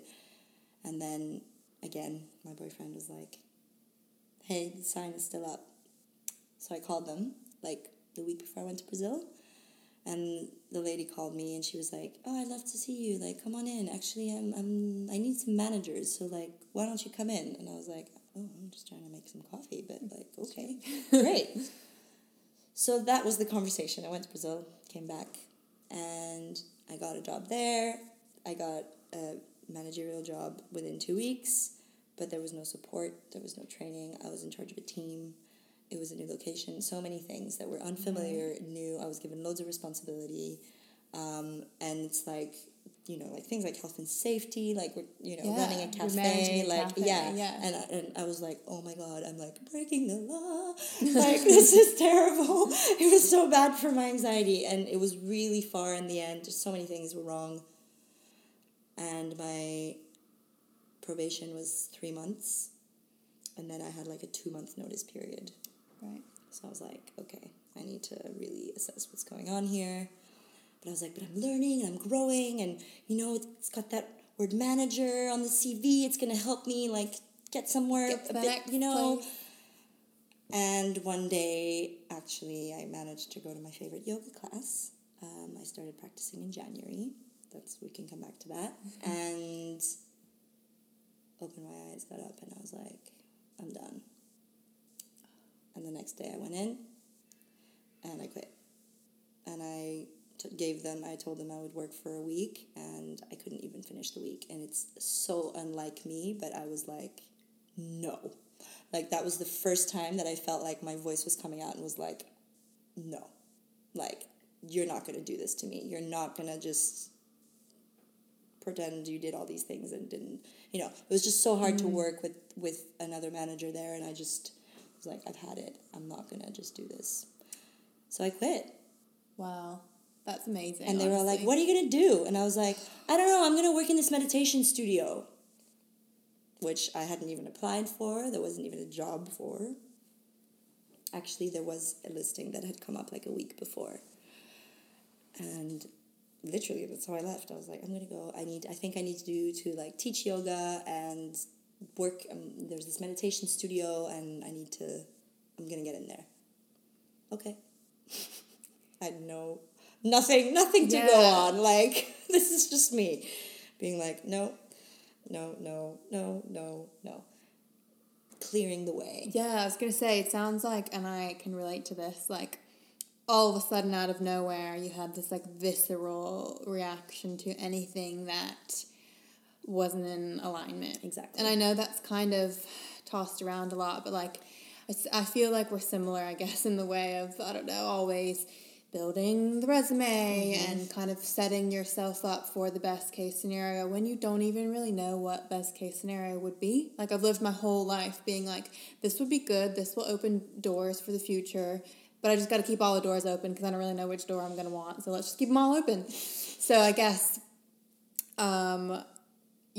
S1: And then again, my boyfriend was like, hey, the sign is still up. So I called them, like the week before I went to Brazil. And the lady called me and she was like, "Oh, I'd love to see you. Like, come on in. Actually, I'm, I'm I need some managers. So like, why don't you come in?" And I was like, "Oh, I'm just trying to make some coffee, but like, okay, *laughs* *laughs* great." So that was the conversation. I went to Brazil, came back, and I got a job there. I got a managerial job within two weeks, but there was no support. There was no training. I was in charge of a team. It was a new location. So many things that were unfamiliar, new. I was given loads of responsibility, um, and it's like you know, like things like health and safety, like we're you know
S2: Yeah,
S1: running a cafe, like
S2: cafe,
S1: yeah,
S2: yeah.
S1: And I, and I was like, oh my god, I'm like breaking the law, *laughs* like this is terrible. It was so bad for my anxiety, and it was really far in the end. So many things were wrong, and my probation was three months, and then I had like a two month notice period.
S2: Right.
S1: So I was like, okay, I need to really assess what's going on here. But I was like, but I'm learning and I'm growing, and you know, it's got that word manager on the CV. It's gonna help me like get somewhere
S2: Get
S1: a bit, you know.
S2: place.
S1: And one day, actually, I managed to go to my favorite yoga class. Um, I started practicing in January. That's we can come back to that. And opened my eyes, got up, and I was like, I'm done. And the next day, I went in, and I quit. And I t- gave them. I told them I would work for a week, and I couldn't even finish the week. And it's so unlike me, but I was like, no. Like that was the first time that I felt like my voice was coming out and was like, no. Like, you're not gonna do this to me. You're not gonna just pretend you did all these things and didn't you know, it was just so hard to mm. work with with another manager there and I just was like, I've had it. I'm not gonna just do this. So I quit.
S2: Wow. That's amazing.
S1: And they were like. What are you gonna do? And I was like, I don't know, I'm gonna work in this meditation studio. Which I hadn't even applied for, there wasn't even a job for. Actually, there was a listing that had come up like a week before. And literally, that's how I left. I was like, I'm gonna go. I need, I think I need to do to like teach yoga and work. Um, there's this meditation studio, and I need to, I'm gonna get in there. Okay. *laughs* I had no, nothing, nothing to go on. Like, *laughs* this is just me being like, no, no, no, no, no, no. Clearing the way.
S2: Yeah, I was gonna say it sounds like, and I can relate to this. Like, all of a sudden, out of nowhere, you had this like visceral reaction to anything that wasn't in alignment.
S1: Exactly.
S2: And I know that's kind of tossed around a lot, but like, It's, I feel like we're similar, I guess, in the way of, I don't know, always building the resume mm-hmm. and kind of setting yourself up for the best case scenario when you don't even really know what best case scenario would be. Like I've lived my whole life being like, this would be good, this will open doors for the future, but I just got to keep all the doors open because I don't really know which door I'm going to want. So let's just keep them all open. So I guess, um,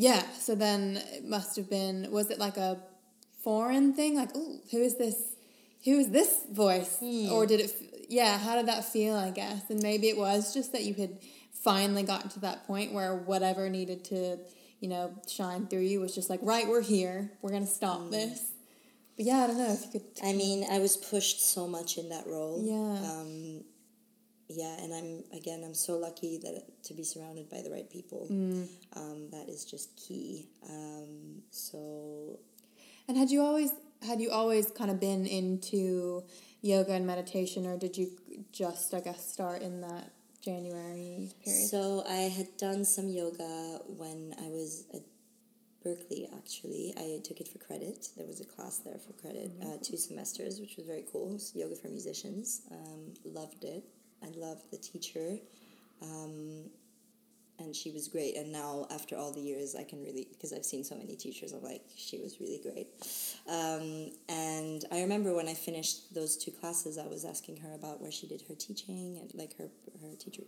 S2: yeah. So then it must have been. Was it like a foreign thing? Like, oh, who is this? Who is this voice? Hmm. Or did it? Yeah. How did that feel? I guess, and maybe it was just that you had finally gotten to that point where whatever needed to, you know, shine through you was just like, right, we're here. We're gonna stop mm. this. But yeah, I don't know if you could.
S1: I mean, I was pushed so much in that role.
S2: Yeah.
S1: Um, yeah, and I'm again, I'm so lucky that to be surrounded by the right people.
S2: Mm.
S1: Um, that is just key. Um, so,
S2: and had you always had you always kind of been into yoga and meditation, or did you just, I guess, start in that January period?
S1: So I had done some yoga when I was at Berklee. Actually, I took it for credit. There was a class there for credit, mm-hmm. uh, two semesters, which was very cool. yoga for musicians. Um, loved it I loved the teacher. Um, and she was great. And now, after all the years, I can really, because I've seen so many teachers, I'm like, she was really great. Um, and I remember when I finished those two classes, I was asking her about where she did her teaching and like her, her teacher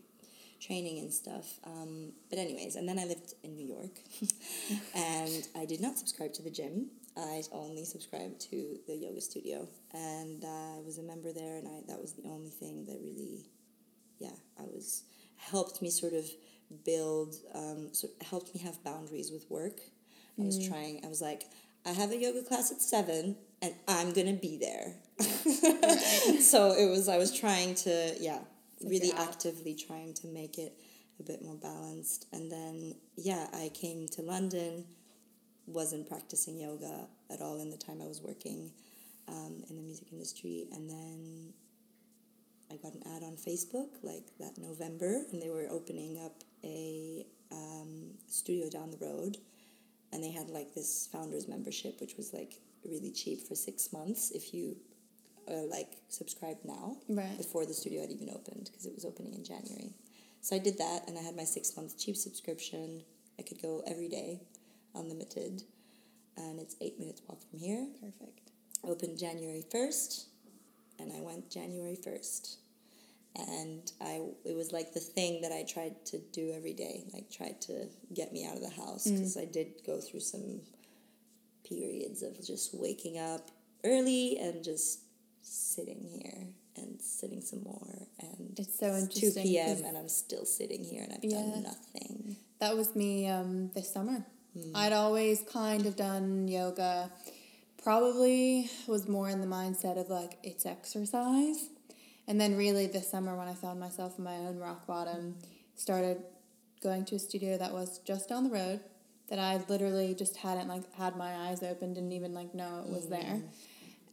S1: training and stuff. Um, but, anyways, and then I lived in New York *laughs* and I did not subscribe to the gym. I only subscribed to the yoga studio, and uh, I was a member there, and I that was the only thing that really yeah, I was helped me sort of build, um, sort of helped me have boundaries with work. I was mm. trying. I was like, I have a yoga class at seven, and I'm gonna be there. *laughs* so it was. I was trying to, yeah, really actively trying to make it a bit more balanced. And then, yeah, I came to London. Wasn't practicing yoga at all in the time I was working um, in the music industry, and then I got an ad on Facebook like that November, and they were opening up a um, studio down the road, and they had like this founders membership, which was like really cheap for six months if you uh, like subscribe now
S2: right.
S1: before the studio had even opened because it was opening in January. So I did that, and I had my six month cheap subscription. I could go every day, unlimited, and it's eight minutes walk from here.
S2: Perfect.
S1: Opened January first, and I went January first and I it was like the thing that I tried to do every day, like tried to get me out of the house because mm. I did go through some periods of just waking up early and just sitting here and sitting some more and
S2: it's so interesting
S1: 2 p.m. and I'm still sitting here and I've yeah, done nothing.
S2: That was me um, this summer. Mm. I'd always kind of done yoga. Probably was more in the mindset of like it's exercise and then really this summer when I found myself in my own rock bottom, started going to a studio that was just down the road that I literally just hadn't like had my eyes open, didn't even like know it was there. Mm.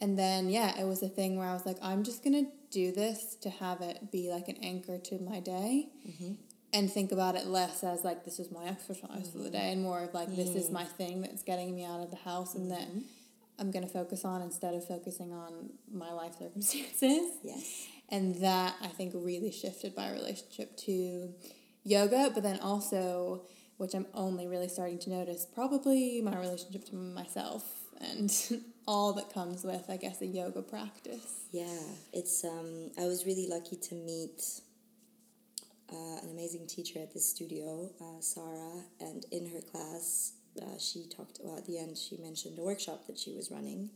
S2: And then yeah, it was a thing where I was like, I'm just gonna do this to have it be like an anchor to my day. Mm-hmm. And think about it less as like this is my exercise mm-hmm. for the mm-hmm. day, and more of like this is mm. my thing that's getting me out of the house, and that mm-hmm. I'm gonna focus on instead of focusing on my life circumstances.
S1: Yes
S2: and that I think really shifted my relationship to yoga, but then also, which I'm only really starting to notice, probably my relationship to myself and *laughs* all that comes with, I guess, a yoga practice.
S1: Yeah, it's. Um, I was really lucky to meet uh, an amazing teacher at this studio, uh, Sarah, and in her class, uh, she talked. Well, at the end, she mentioned a workshop that she was running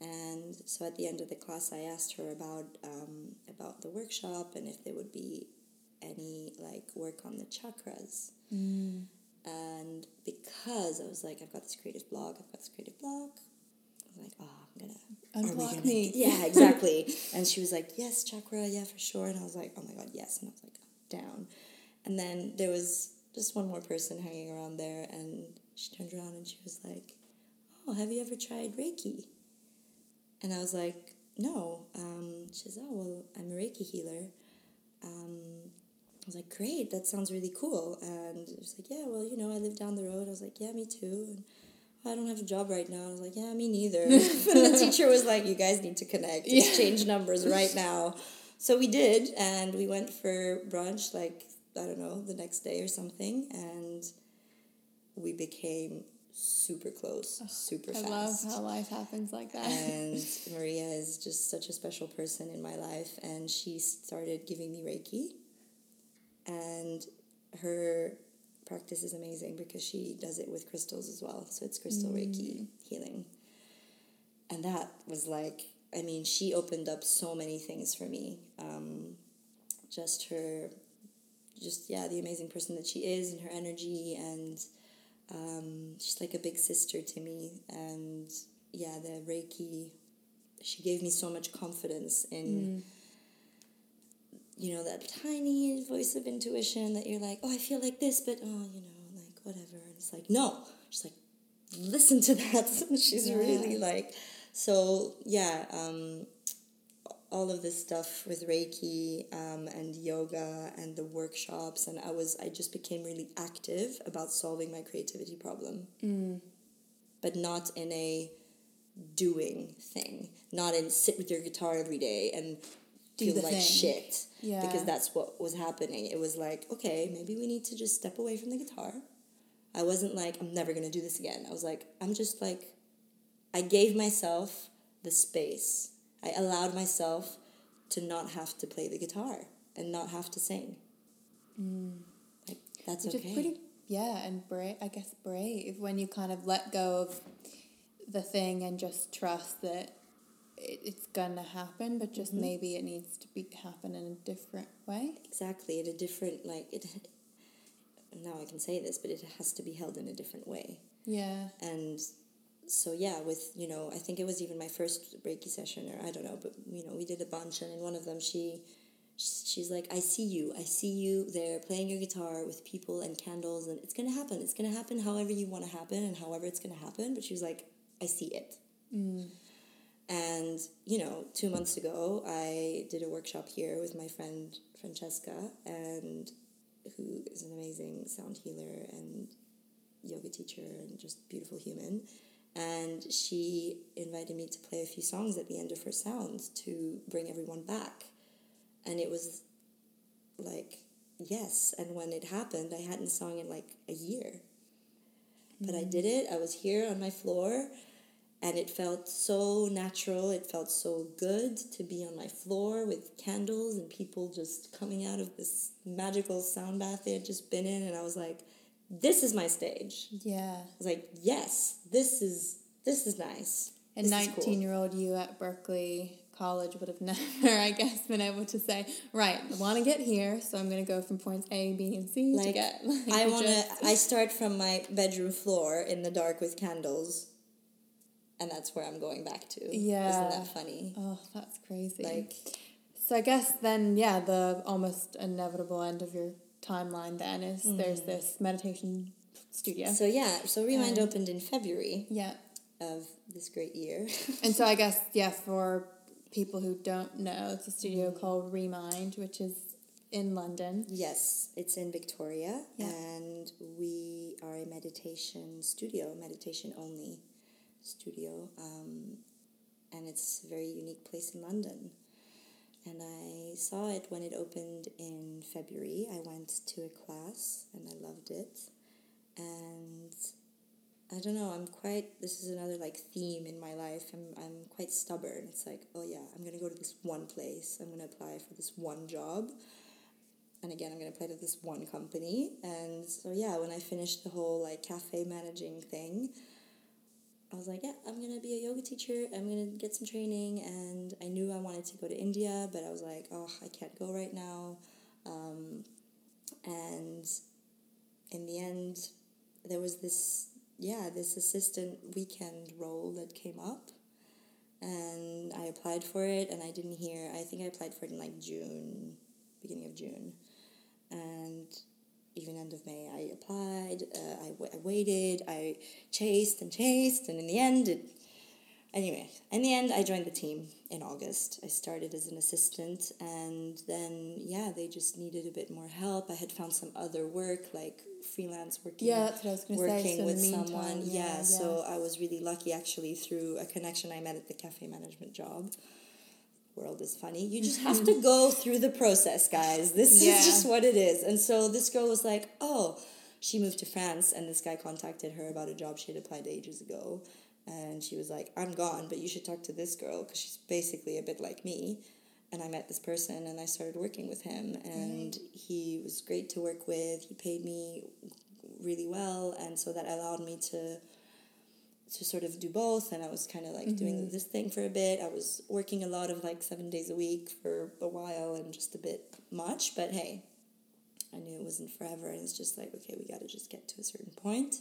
S1: and so at the end of the class, I asked her about um, about the workshop and if there would be any like work on the chakras.
S2: Mm.
S1: And because I was like, I've got this creative blog, I've got this creative blog. I was like, oh, I'm
S2: gonna unblock gonna, me.
S1: Yeah, exactly. *laughs* and she was like, yes, chakra, yeah, for sure. And I was like, oh my god, yes. And I was like, down. And then there was just one more person hanging around there, and she turned around and she was like, oh, have you ever tried Reiki? And I was like, no. Um, she says, oh, well, I'm a Reiki healer. Um, I was like, great, that sounds really cool. And she was like, yeah, well, you know, I live down the road. I was like, yeah, me too. And I don't have a job right now. I was like, yeah, me neither. *laughs* and the teacher was like, you guys need to connect, exchange numbers right *laughs* now. So we did, and we went for brunch, like, I don't know, the next day or something, and we became super close, super
S2: I
S1: fast.
S2: I love how life happens like that.
S1: and *laughs* Maria is just such a special person in my life, and she started giving me Reiki, and her practice is amazing because she does it with crystals as well. So it's crystal Reiki healing. And that was like, I mean, she opened up so many things for me. Um, just her, just, yeah, the amazing person that she is and her energy. And um, she's like a big sister to me. And yeah, the Reiki, she gave me so much confidence in you know, that tiny voice of intuition that you're like, oh, I feel like this, but oh, you know, like whatever. And it's like, no. She's like, listen to that. *laughs* She's
S2: Yeah.
S1: really like, so yeah, um, all of this stuff with Reiki um, and yoga and the workshops, and I was, I just became really active about solving my creativity problem, but not in a doing thing, not in sit with your guitar every day and
S2: Do
S1: feel like
S2: thing.
S1: shit
S2: Yeah.
S1: because that's what was happening. It was like, okay, maybe we need to just step away from the guitar. I wasn't like, I'm never going to do this again. I was like, I'm just like, I gave myself the space. I allowed myself to not have to play the guitar and not have to sing. Like, that's
S2: Which
S1: okay.
S2: pretty, yeah, and brave. I guess brave when you kind of let go of the thing and just trust that it, it's gonna happen, but just
S1: Mm-hmm.
S2: maybe it needs to be happen in a different way.
S1: exactly. In a different, like, it, now I can say this, but it has to be held in a different way.
S2: Yeah,
S1: and so yeah with you know i think it was even my first reiki session or i don't know but you know we did a bunch and in one of them she she's like i see you i see you there playing your guitar with people and candles and it's gonna happen it's gonna happen however you want to happen and however it's gonna happen. But she was like i see it. Mm. And you know two months ago i did a workshop here with my friend francesca and who is an amazing sound healer and yoga teacher and just beautiful human. And she invited me to play a few songs at the end of her sounds to bring everyone back. And it was like, yes. And when it happened, I hadn't sung in like a year. But I mm. did it. I was here on my floor and it felt so natural. It felt so good to be on my floor with candles and people just coming out of this magical sound bath they had just been in. And I was like, this is my stage.
S2: yeah.
S1: I was like, yes, this is this is nice.
S2: And
S1: This is cool."
S2: nineteen-year-old you at Berklee College would have *laughs* never, I guess, been able to say, right, I want to get here, so I'm going to go from points A, B, and C to get. Like,
S1: I *laughs* want to. I start from my bedroom floor in the dark with candles, and that's where I'm going back to.
S2: Yeah.
S1: isn't that funny?
S2: Oh, that's crazy.
S1: Like,
S2: So I guess then, yeah, the almost inevitable end of your timeline then is there's this meditation studio.
S1: so yeah. So Remind
S2: Um,
S1: opened in February
S2: yeah.
S1: of this great year. *laughs*
S2: And so I guess, yeah, for people who don't know, it's a studio called Remind, which is in London.
S1: yes, it's in Victoria,
S2: Yeah.
S1: and we are a meditation studio, meditation only studio, um, and it's a very unique place in London. And I saw it when it opened in February. I went to a class and I loved it. And I don't know, I'm quite this is another like theme in my life. I'm I'm quite stubborn. It's like, oh yeah, I'm gonna go to this one place. I'm gonna apply for this one job. And again, I'm gonna apply to this one company. And so yeah, when I finished the whole like cafe managing thing, I was like, yeah, I'm gonna be a yoga teacher. I'm gonna get some training, and I knew I wanted to go to India, but I was like, oh, I can't go right now. Um, and in the end, there was this, yeah, this assistant weekend role that came up, and I applied for it, and I didn't hear. I think I applied for it in like June, beginning of June, and even end of May, I applied. Uh, I, waited. I chased and chased, and in the end, it anyway, in the end, I joined the team in August. I started as an assistant, and then yeah, they just needed a bit more help. I had found some other work, like freelance working.
S2: Yeah, that's what I was gonna say.
S1: Working
S2: So
S1: with
S2: meantime,
S1: someone,
S2: yeah,
S1: yeah. So I was really lucky, actually, through a connection I met at the cafe management job. World is funny. You just have to mm-hmm. go through the process, guys. This
S2: Yeah.
S1: is just what it is. And so this girl was like, "Oh, she moved to France, and this guy contacted her about a job she had applied ages ago." And she was like, I'm gone, but you should talk to this girl because she's basically a bit like me. And I met this person and I started working with him. And mm-hmm. he was great to work with. He paid me really well. And so that allowed me to to sort of do both and I was kind of like doing this thing for a bit. I was working a lot of like 7 days a week for a while and just a bit much, but hey, I knew it wasn't forever and it's just like okay, we got to just get to a certain point.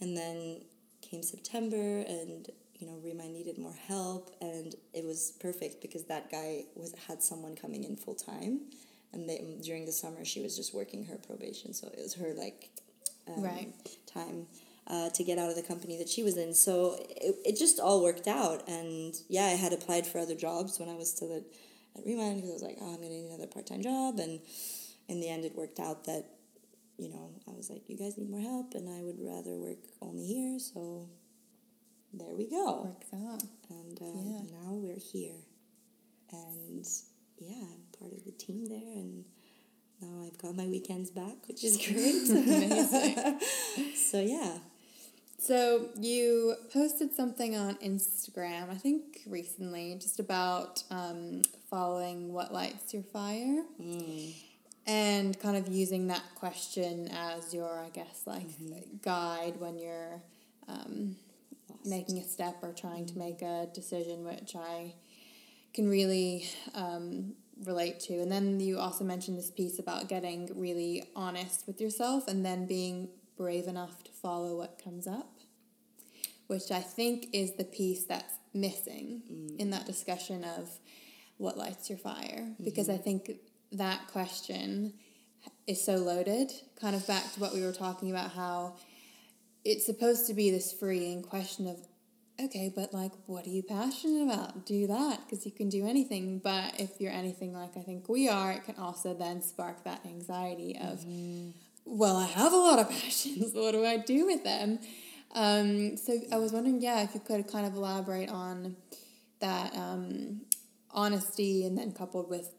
S1: And then came September and you know Rima needed more help and it was perfect because that guy was had someone coming in full time and they, during the summer she was just working her probation so it was her like um,
S2: Right.
S1: time uh, to get out of the company that she was in so it, it just all worked out and yeah I had applied for other jobs when I was still at, at Remind because I was like oh I'm gonna need another part-time job and in the end it worked out that you know, I was like, you guys need more help, and I would rather work only here, so there we go.
S2: Works out.
S1: And uh,
S2: Yeah.
S1: now we're here. And yeah, I'm part of the team there, and now I've got my weekends back, which is great. *laughs*
S2: Amazing. *laughs*
S1: so yeah.
S2: So you posted something on Instagram, I think recently, just about um, following what lights your fire, and kind of using that question as your, I guess, like guide when you're um, making a step or trying to make a decision, which I can really um, relate to. And then you also mentioned this piece about getting really honest with yourself and then being brave enough to follow what comes up, which I think is the piece that's missing in that discussion of what lights your fire. Because I mm-hmm. think that question is so loaded, kind of back to what we were talking about, how it's supposed to be this freeing question of okay but like what are you passionate about? Do that because you can do anything. But if you're anything like i think we are it can also then spark that anxiety of mm-hmm. Well i have a lot of *laughs* passions what do i do with them um, so i was wondering yeah if you could kind of elaborate on that um, honesty and then coupled with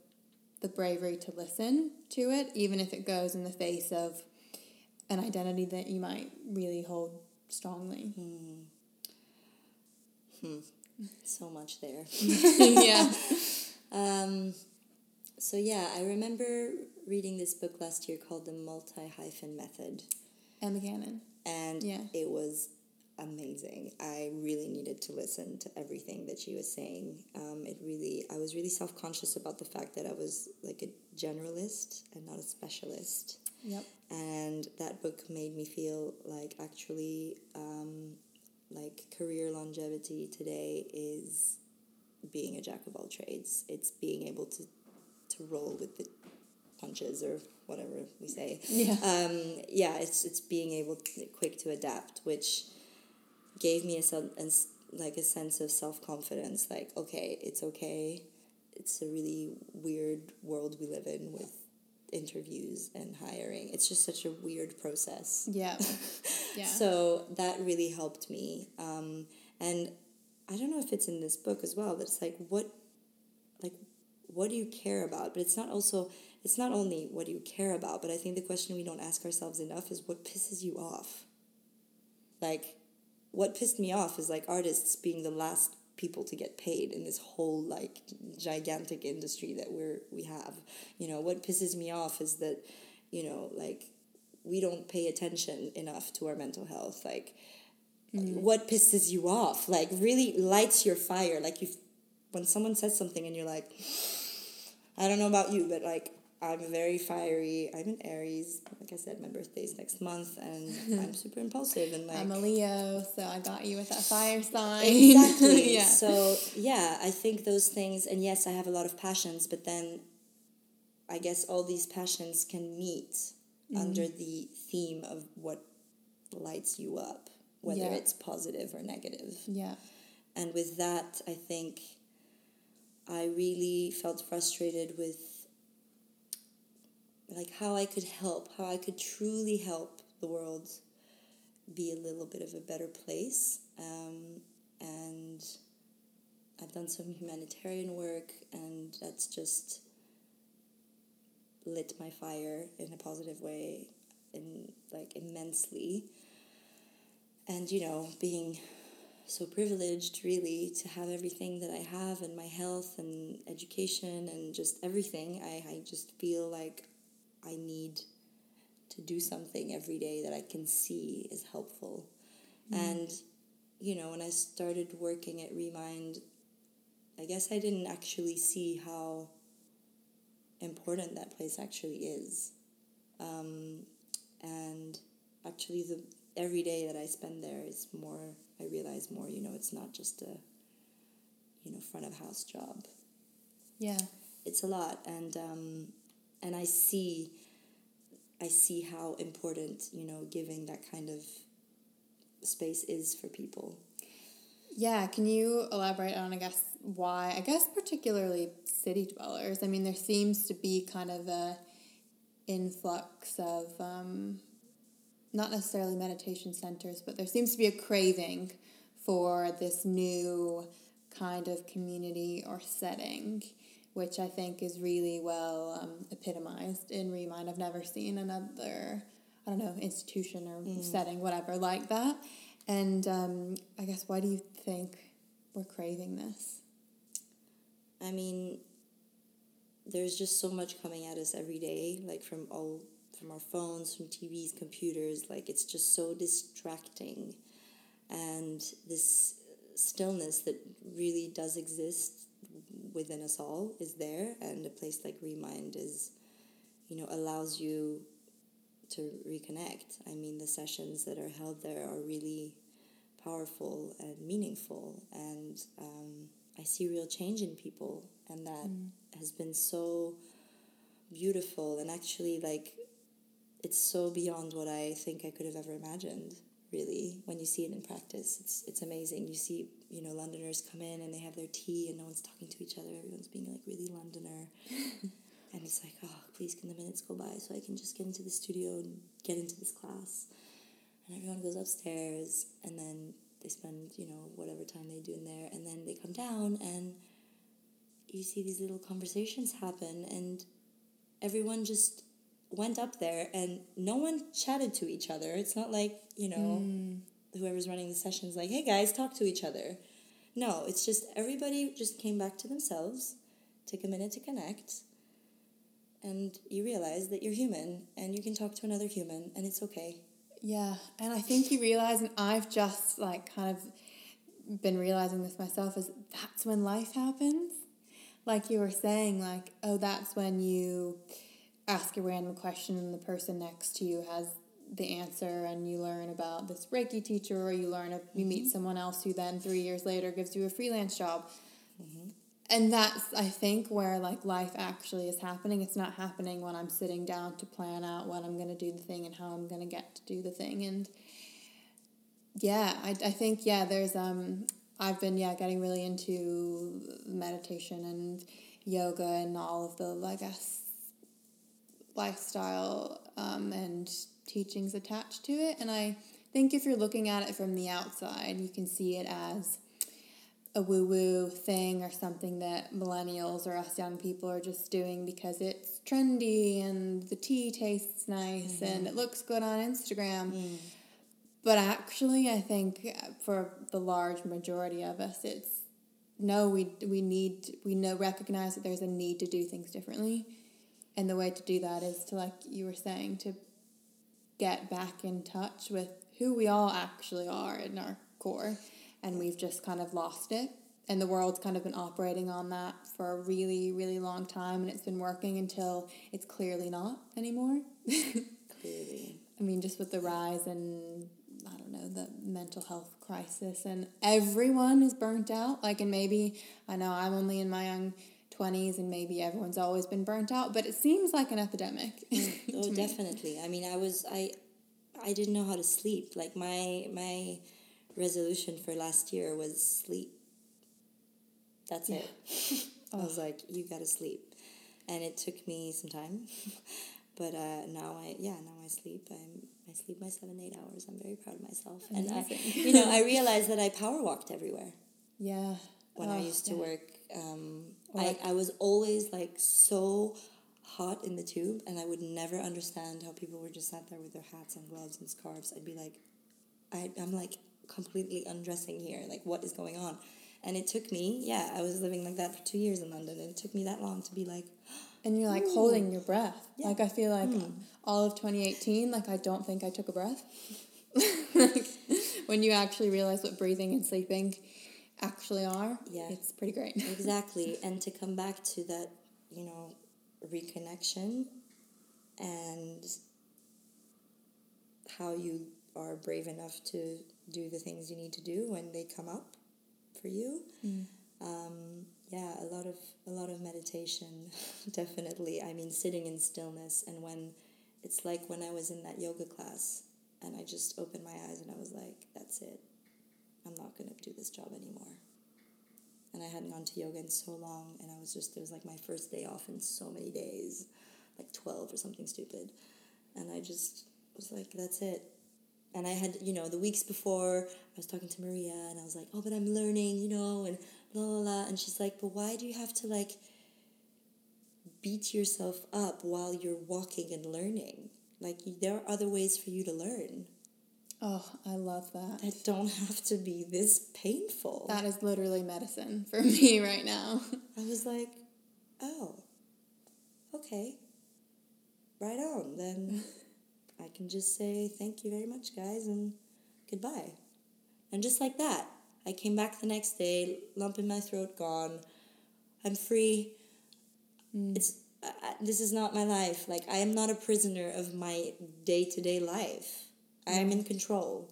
S2: the bravery to listen to it even if it goes in the face of an identity that you might really hold strongly. Hmm. Hmm.
S1: So much there. *laughs*
S2: yeah. *laughs*
S1: Um, so yeah, I remember reading this book last year called The Multi Hyphen Method.
S2: Emma Gannon.
S1: and
S2: Yeah.
S1: it was amazing. I really needed to listen to everything that she was saying. Um, it really, I was really self conscious about the fact that I was like a generalist and not a specialist.
S2: Yep.
S1: And that book made me feel like actually, um, like career longevity today is being a jack of all trades. It's being able to to roll with the punches or whatever we say
S2: Yeah.
S1: um, yeah, it's it's being able to, quick to adapt, which gave me a, sen- a s- like a sense of self confidence. Like, okay, it's okay. It's a really weird world we live in with interviews and hiring. It's just such a weird process.
S2: Yeah. *laughs* Yeah.
S1: So that really helped me. Um, and I don't know if it's in this book as well, but it's like what what do you care about? But it's not also it's not only what do you care about, but I think the question we don't ask ourselves enough is what pisses you off? Like what pissed me off is like artists being the last people to get paid in this whole like gigantic industry that we're we have. You know, what pisses me off is that, you know, like we don't pay attention enough to our mental health. Like mm. what pisses you off? Like really lights your fire. Like you when someone says something and you're like I don't know about you, but like I'm very fiery. I'm an Aries. Like I said, my birthday's next month, and *laughs* I'm super impulsive and like
S2: I'm a Leo, so I got you with that fire sign.
S1: exactly. *laughs*
S2: yeah.
S1: So yeah, I think those things, and yes, I have a lot of passions, but then I guess all these passions can meet mm-hmm. under the theme of what lights you up, whether
S2: Yeah.
S1: it's positive or negative.
S2: yeah.
S1: And with that, I think I really felt frustrated with like how I could help, how I could truly help the world be a little bit of a better place. Um, and I've done some humanitarian work, and that's just lit my fire in a positive way, in like immensely. And you know, being so privileged really to have everything that I have and my health and education and just everything. I, I just feel like I need to do something every day that I can see is helpful. Mm. And, you know, when I started working at Remind, I guess I didn't actually see how important that place actually is. Um, and actually, the every day that I spend there is more. I realize more. You know, it's not just a you know front of house job.
S2: Yeah,
S1: it's a lot, and um, and I see. I see how important you know giving that kind of space is for people.
S2: Yeah, can you elaborate on I guess why I guess particularly city dwellers? I mean, there seems to be kind of a influx of um, not necessarily meditation centers, but there seems to be a craving for this new kind of community or setting, which I think is really well um, epitomized in Remind. I've never seen another, I don't know, institution or mm. setting, whatever, like that. And um, I guess, why do you think we're craving this?
S1: I mean, there's just so much coming at us every day, like from all from our phones, from TVs, computers. Like it's just so distracting, and this stillness that really does exist within us all is there, and a place like Remind is, you know, allows you to reconnect. I mean, the sessions that are held there are really powerful and meaningful, and um, I see real change in people, and that mm. has been so beautiful and actually like it's so beyond what I think I could have ever imagined. Really, when you see it in practice, it's it's amazing. You see, you know, Londoners come in and they have their tea and no one's talking to each other. Everyone's being like really Londoner, *laughs* and it's like, oh, please can the minutes go by so I can just get into the studio and get into this class. And everyone goes upstairs, and then they spend you know whatever time they do in there, and then they come down and you see these little conversations happen, and everyone just went up there and no one chatted to each other. It's not like, you know, mm. whoever's running the session is like, hey guys, talk to each other. No, it's just everybody just came back to themselves, took a minute to connect, and you realize that you're human and you can talk to another human and it's okay.
S2: Yeah, and I think you realize, and I've just like kind of been realizing this myself, is that's when life happens. Like you were saying, like, oh, that's when you ask a random question and the person next to you has the answer and you learn about this Reiki teacher or you learn a, you meet mm-hmm. someone else who then 3 years later gives you a freelance job. Mm-hmm. And that's I think where like life actually is happening. It's not happening when I'm sitting down to plan out when I'm going to do the thing and how I'm going to get to do the thing and yeah, I, I think yeah, there's um I've been yeah getting really into meditation and yoga and all of the I guess lifestyle um, and teachings attached to it. And I think if you're looking at it from the outside, you can see it as a woo woo thing or something that millennials or us young people are just doing because it's trendy and the tea tastes nice mm-hmm. and it looks good on Instagram. Mm. But actually, I think for the large majority of us, it's no, we, we need, we know, recognize that there's a need to do things differently and the way to do that is to like you were saying to get back in touch with who we all actually are in our core. And we've just kind of lost it. And the world's kind of been operating on that for a really really long time. And it's been working until it's clearly not anymore. *laughs*
S1: Clearly.
S2: I mean just with the rise and i don't know the mental health crisis and everyone is burnt out. Like and maybe i know i'm only in my young 20s and maybe everyone's always been burnt out but it seems like an epidemic *laughs*
S1: mm, oh definitely i mean i was i i didn't know how to sleep like my my resolution for last year was sleep That's it. *laughs* I was like, you gotta sleep. And it took me some time. *laughs* but uh, now I, yeah, now I sleep. I'm, I sleep my seven, eight hours. I'm very proud of myself. And I, you know, I realized that I power walked everywhere
S2: Yeah.
S1: when I
S2: Oh,
S1: used to
S2: yeah.
S1: work. Um,
S2: like-
S1: I was always like so hot in the tube, and I would never understand how people were just sat there with their hats and gloves and scarves. I'd be like, I, I'm like completely undressing here. Like, what is going on? And it took me, yeah, I was living like that for two years in London, and it took me that long to be like, *gasps*
S2: And you're like holding your breath.
S1: Yeah.
S2: Like I feel like all of 2018, like I don't think I took a breath. *laughs* like when you actually realize what breathing and sleeping actually are,
S1: Yeah.
S2: it's pretty great. *laughs*
S1: exactly and to come back to that you know reconnection and how you are brave enough to do the things you need to do when they come up for you um, yeah a lot of a lot of meditation *laughs* definitely i mean sitting in stillness and when it's like when i was in that yoga class and i just opened my eyes and i was like that's it i'm not going to do this job anymore and I hadn't gone to yoga in so long, and I was just it was like my first day off in so many days, like twelve or something stupid, and I just was like, that's it. And I had you know the weeks before I was talking to Maria, and I was like, oh, but I'm learning, you know, and la la blah, and she's like, but why do you have to like beat yourself up while you're walking and learning? Like there are other ways for you to learn
S2: Oh, I love that.
S1: that don't have to be this painful.
S2: That is literally medicine for *laughs* me right now.
S1: I was like, oh, okay. Right on. Then I can just say thank you very much, guys, and goodbye. And just like that, I came back the next day, lump in my throat gone. I'm free. Mm. It's I, I- this is not my life. Like I am not a prisoner of my day to day life. I am in control.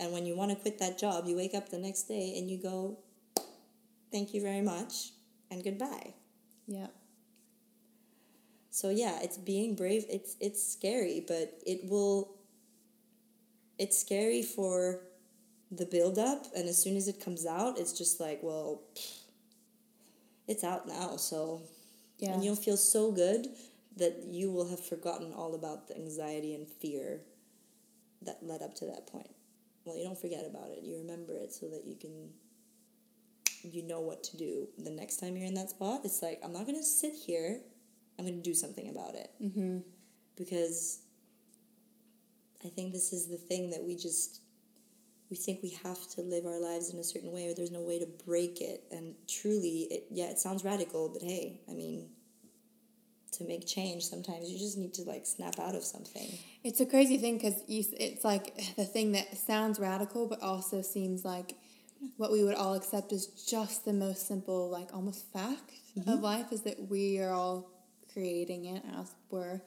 S1: And when you want to quit that job, you wake up the next day and you go, "Thank you very much," and goodbye.
S2: yeah.
S1: So yeah, it's being brave. It's it's scary, but it will. It's scary for the build up, and as soon as it comes out, it's just like, well, it's out now. So,
S2: Yeah.
S1: and you'll feel so good that you will have forgotten all about the anxiety and fear that led up to that point. Well, you don't forget about it. You remember it so that you can. You know what to do the next time you're in that spot. It's like I'm not gonna sit here I'm going to do something about it. Mm-hmm. Because I think this is the thing that we just we think we have to live our lives in a certain way or there's no way to break it and truly it yeah it sounds radical but hey i mean to make change sometimes you just need to like snap out of something.
S2: It's a crazy thing because it's like *sighs* the thing that sounds radical, but also seems like what we would all accept as just the most simple, like almost fact of mm-hmm. life is that we are all creating it as we're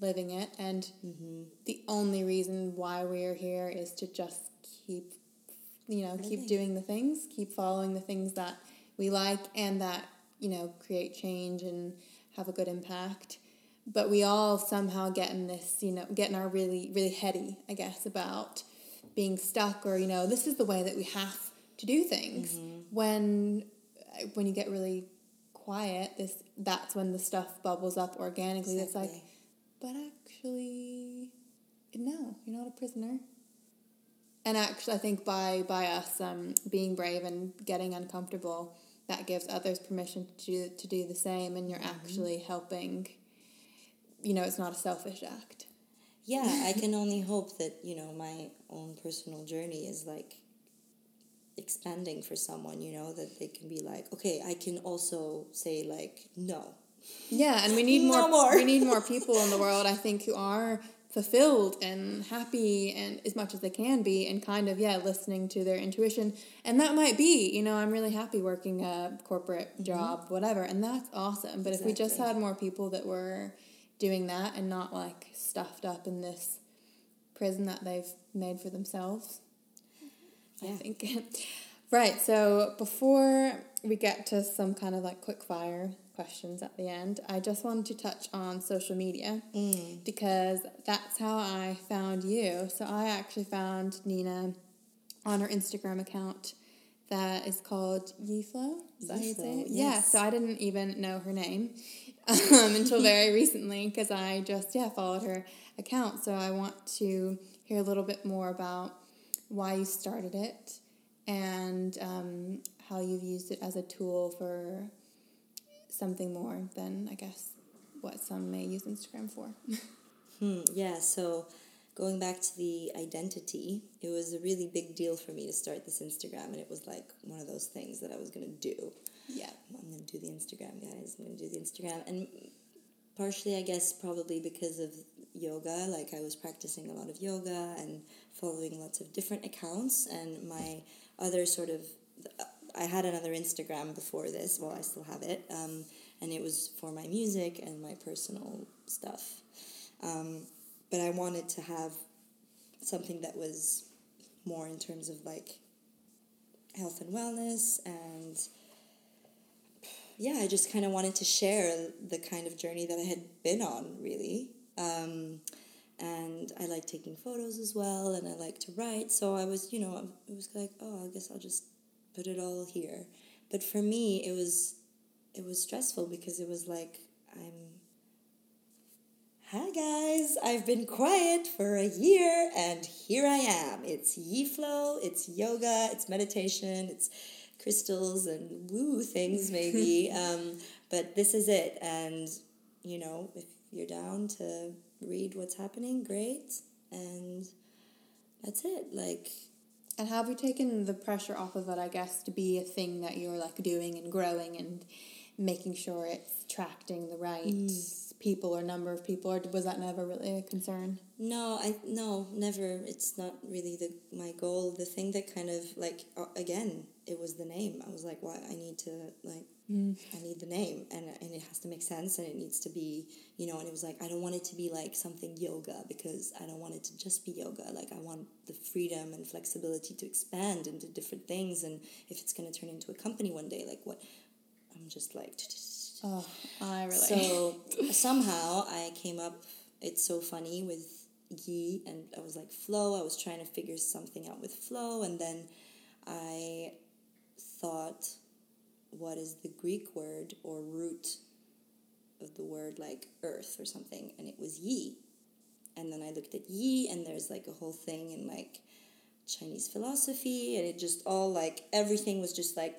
S2: living it. And mm-hmm. the only reason why we're here is to just keep, you know, keep doing the things, keep following the things that we like and that, you know, create change and have a good impact but we all somehow get in this, you know, getting our really, really heady, I guess, about being stuck or, you know, this is the way that we have to do things. When when you get really quiet, this that's when the stuff bubbles up organically. That's like, but actually, no, you're not a prisoner. And actually, I think by by us um, being brave and getting uncomfortable, that gives others permission to do, to do the same, and you're mm-hmm. actually helping. You know, it's not a selfish act.
S1: yeah i *laughs* can only hope that you know my own personal journey is like expanding for someone you know that they can be like okay i can also say like no
S2: Yeah, and we *laughs* need
S1: No
S2: more,
S1: more.
S2: we need more *laughs* people in the world, I think, who are fulfilled and happy and as much as they can be and kind of yeah listening to their intuition. And that might be you know i'm really happy working a corporate mm-hmm. job whatever and that's awesome. But if we just had more people that were doing that and not like stuffed up in this prison that they've made for themselves i
S1: Yeah.
S2: think *laughs* right so before we get to some kind of like quick fire questions at the end i just wanted to touch on social media because that's how i found you so i actually found nina on her instagram account that is called Yiflow. Is that how you say
S1: Yiflow,
S2: it? Yeah. So I didn't even know her name *laughs* um, until very recently because I just yeah followed her account. So I want to hear a little bit more about why you started it and um, how you've used it as a tool for something more than I guess what some may use Instagram for. *laughs*
S1: Hmm, yeah, so going back to the identity, it was a really big deal for me to start this Instagram, and it was like one of those things that I was gonna do.
S2: yeah.
S1: I'm gonna do the Instagram, guys. I'm gonna do the Instagram, and partially, I guess, probably because of yoga. Like I was practicing a lot of yoga and following lots of different accounts, and my other sort of, I had another Instagram before this. Well, I still have it, um, and it was for my music and my personal stuff. Um, but I wanted to have something that was more in terms of like health and wellness and yeah, I just kind of wanted to share the kind of journey that I had been on, really. Um, and I like taking photos as well, and I like to write. So I was, you know, it was like, oh, I guess I'll just put it all here. But for me, it was, it was stressful because it was like I'm. Hi guys, I've been quiet for a year, and here I am. It's Yiflow, it's yoga, it's meditation, it's crystals and woo things maybe. *laughs* Um, but this is it. And you know if you're down to read what's happening great. And that's it. Like
S2: And have you taken the pressure off of it, I guess, to be a thing that you're like doing and growing and making sure it's attracting the right mm. people or number of people, or was that never really a concern?
S1: no i no never. It's not really the my goal. The thing that kind of like again it was the name i was like why i need to like mm. i need the name and, and it has to make sense and it needs to be you know and it was like i don't want it to be like something yoga because i don't want it to just be yoga like i want the freedom and flexibility to expand into different things and if it's going to turn into a company one day like what i'm just like
S2: Oh, I really.
S1: so somehow I came up. It's so funny with Yi, and I was like flow. I was trying to figure something out with flow, and then I thought, what is the Greek word or root of the word like earth or something? And it was Yi. And then I looked at Yi, and there's like a whole thing in like Chinese philosophy, and it just all like everything was just like,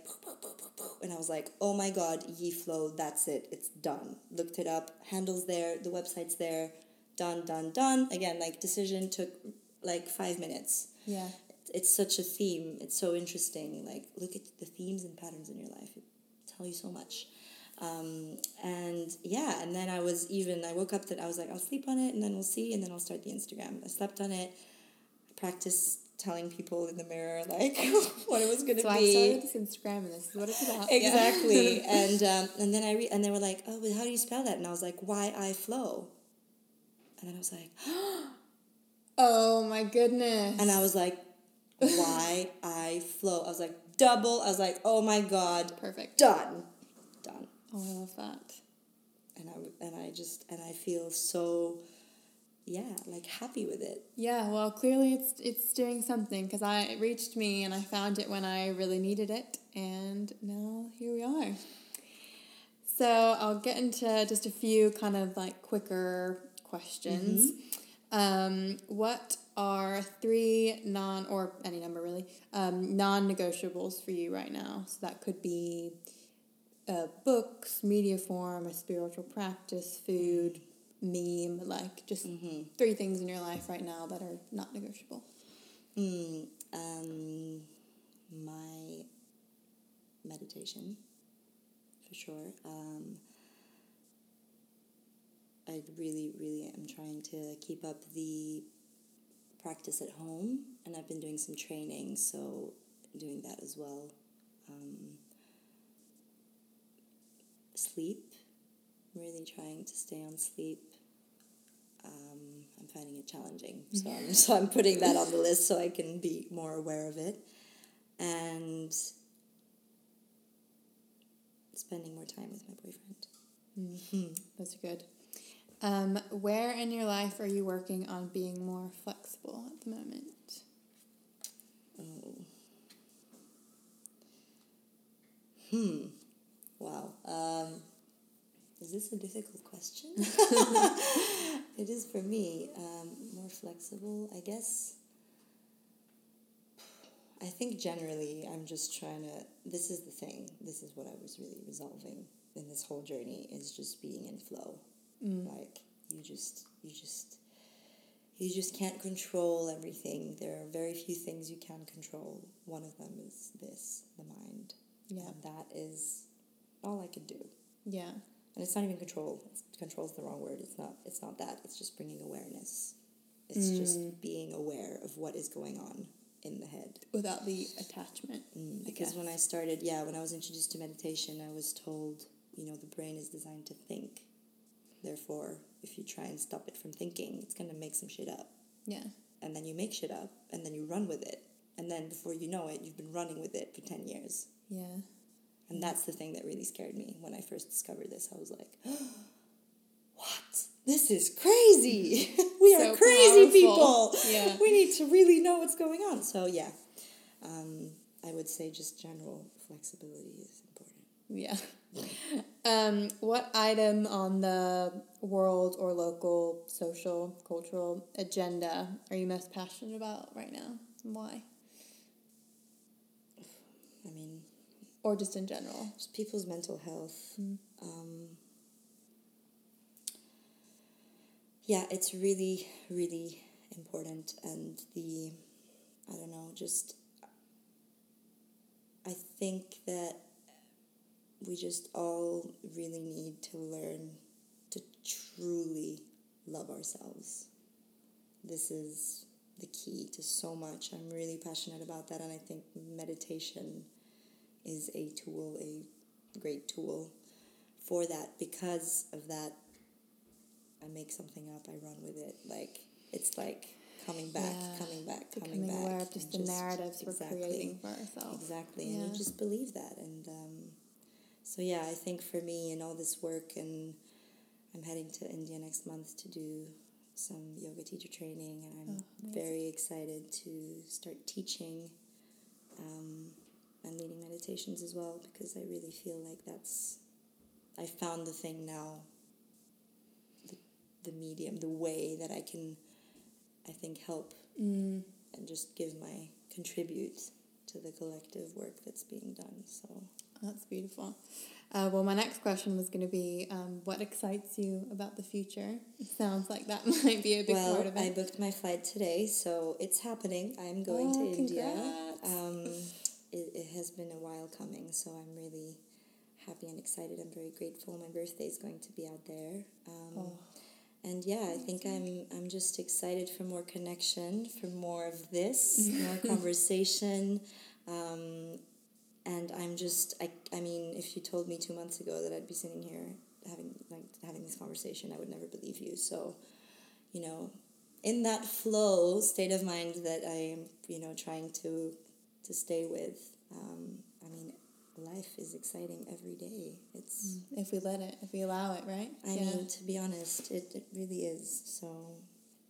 S1: and I was like, oh my god, yi flow, that's it, it's done. Looked it up, handles there, the website's there, done, done, done. Again, like decision took like five minutes.
S2: yeah.
S1: It's such a theme. It's so interesting. Like look at the themes and patterns in your life. It tell you so much. Um, and yeah, and then I was even I woke up that I was like I'll sleep on it and then we'll see and then I'll start the Instagram. I slept on it, practiced telling people in the mirror like *laughs* what it was going to
S2: So I
S1: be.
S2: started this Instagram, and this is what it's about. *laughs* Yeah.
S1: Exactly. *laughs* and um, and then I re- and they were like, "Oh, but how do you spell that?" And I was like, "Y I flow." And then I was like, *gasps*
S2: oh my goodness.
S1: and I was like, "Y I flow." I was like, "Double." I was like, "Oh my god,
S2: Perfect.
S1: done, done."
S2: Oh, I love that.
S1: And I and I just and I feel so, yeah, like happy with it.
S2: Yeah, well, clearly it's it's doing something because I it reached me and I found it when I really needed it, and now here we are. So I'll get into just a few kind of like quicker questions. Mm-hmm. Um, what are three non or any number really um, non negotiables for you right now? So that could be uh, books, media form, a spiritual practice, food, meme, like just three things in your life right now that are not negotiable.
S1: Mm, um, my meditation, for sure. Um, I really, really am trying to keep up the practice at home, and I've been doing some training, so doing that as well. Um, sleep, really trying to stay on sleep. Um, I'm finding it challenging, so I'm, *laughs* so I'm putting that on the list so I can be more aware of it, and spending more time with my boyfriend.
S2: Those are good. Um, where in your life are you working on being more flexible at the moment?
S1: Oh. Hmm. Wow. Um, is this a difficult question? *laughs* it is for me. Um, more flexible, I guess. I think generally I'm just trying to. This is the thing. This is what I was really resolving in this whole journey is just being in flow. Like you just, you just, you just can't control everything. There are very few things you can control. One of them is this, the mind.
S2: Yeah.
S1: And that is all I could do.
S2: Yeah.
S1: And it's not even control. It's, control is the wrong word. It's not. It's not that. It's just bringing awareness. It's just being aware of what is going on in the head.
S2: Without the attachment.
S1: Mm, because when I started, yeah, when I was introduced to meditation, I was told, you know, the brain is designed to think. Therefore, if you try and stop it from thinking, it's gonna make some shit up.
S2: Yeah.
S1: And then you make shit up, and then you run with it. And then before you know it, you've been running with it for 10 years.
S2: Yeah.
S1: And that's the thing that really scared me when I first discovered this. I was like, *gasps* what? This is crazy. *laughs* we
S2: So
S1: are crazy
S2: powerful.
S1: people.
S2: Yeah. *laughs*
S1: We need to really know what's going on. So, yeah, um, I would say just general flexibility is important.
S2: Yeah. Um, what item on the world or local, social, cultural agenda are you most passionate about right now? And why?
S1: I mean,
S2: Or just in general?
S1: just people's mental health. Um, yeah, it's really, really important. And the, I don't know, just, I think that we just all really need to learn to truly love ourselves. This is the key to so much. I'm really passionate about that, and I think meditation is a tool, a great tool for that. Because of that, I make something up, I run with it. Like, it's like coming back,
S2: Yeah.
S1: coming back, coming
S2: Becoming
S1: back.
S2: aware of just the narratives
S1: exactly,
S2: we're creating for ourselves.
S1: Exactly, and
S2: Yeah.
S1: you just believe that. And um, so, yeah, I think for me and all this work, and I'm heading to India next month to do some yoga teacher training, and I'm
S2: Oh,
S1: very excited to start teaching um, and leading meditations as well because I really feel like that's I found the thing now. The, the medium the way that I can I think help
S2: Mm.
S1: and just give my contribute to the collective work that's being done so
S2: That's beautiful. Uh, well, my next question was going to be um, what excites you about the future? It sounds like that *laughs* might be a big
S1: well
S2: part of it.
S1: I booked my flight today so it's happening I'm going
S2: Oh,
S1: to India um, it, it has been a while coming so I'm really happy and excited I'm very grateful my birthday is going to be out there um,
S2: Oh.
S1: And yeah, I think I'm I'm just excited for more connection, for more of this, *laughs* more conversation, um, and I'm just I, I mean, if you told me two months ago that I'd be sitting here having like having this conversation, I would never believe you. So, you know, in that flow state of mind that I am, you know, trying to to stay with. Um, I mean, life is exciting every day. It's
S2: If we let it, if we allow it, right?
S1: I mean, to be honest, it, it really is. So,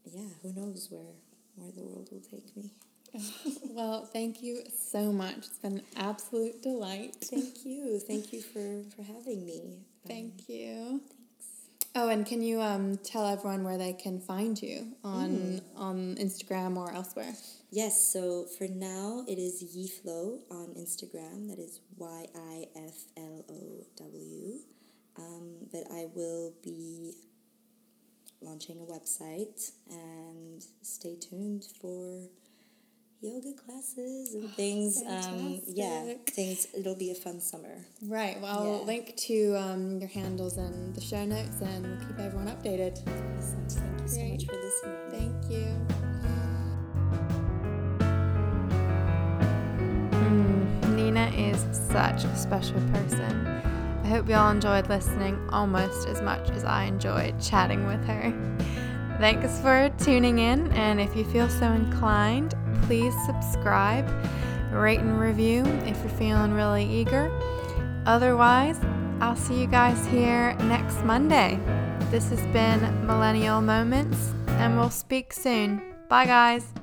S1: yeah, who knows where where the world will take me. *laughs*
S2: well, thank you so much. It's been an absolute delight.
S1: Thank you, thank you for for having me. Um,
S2: Thank you. Oh, and can you um, tell everyone where they can find you on on Instagram or elsewhere?
S1: Yes, so for now it is Yiflow on Instagram. That is Y I F L O W. Um, but I will be launching a website and stay tuned for yoga classes and things. Um, yeah, things. It'll be a fun summer.
S2: Right. Well, I'll
S1: Yeah.
S2: link to um, your handles in the show notes and we'll keep everyone updated.
S1: So thank you so
S2: Great.
S1: much for listening.
S2: Thank you. Nina is such a special person. I hope you all enjoyed listening almost as much as I enjoyed chatting with her. Thanks for tuning in, and if you feel so inclined, please subscribe, rate, and review if you're feeling really eager. Otherwise, I'll see you guys here next Monday. This has been Millennial Moments, and we'll speak soon. Bye, guys.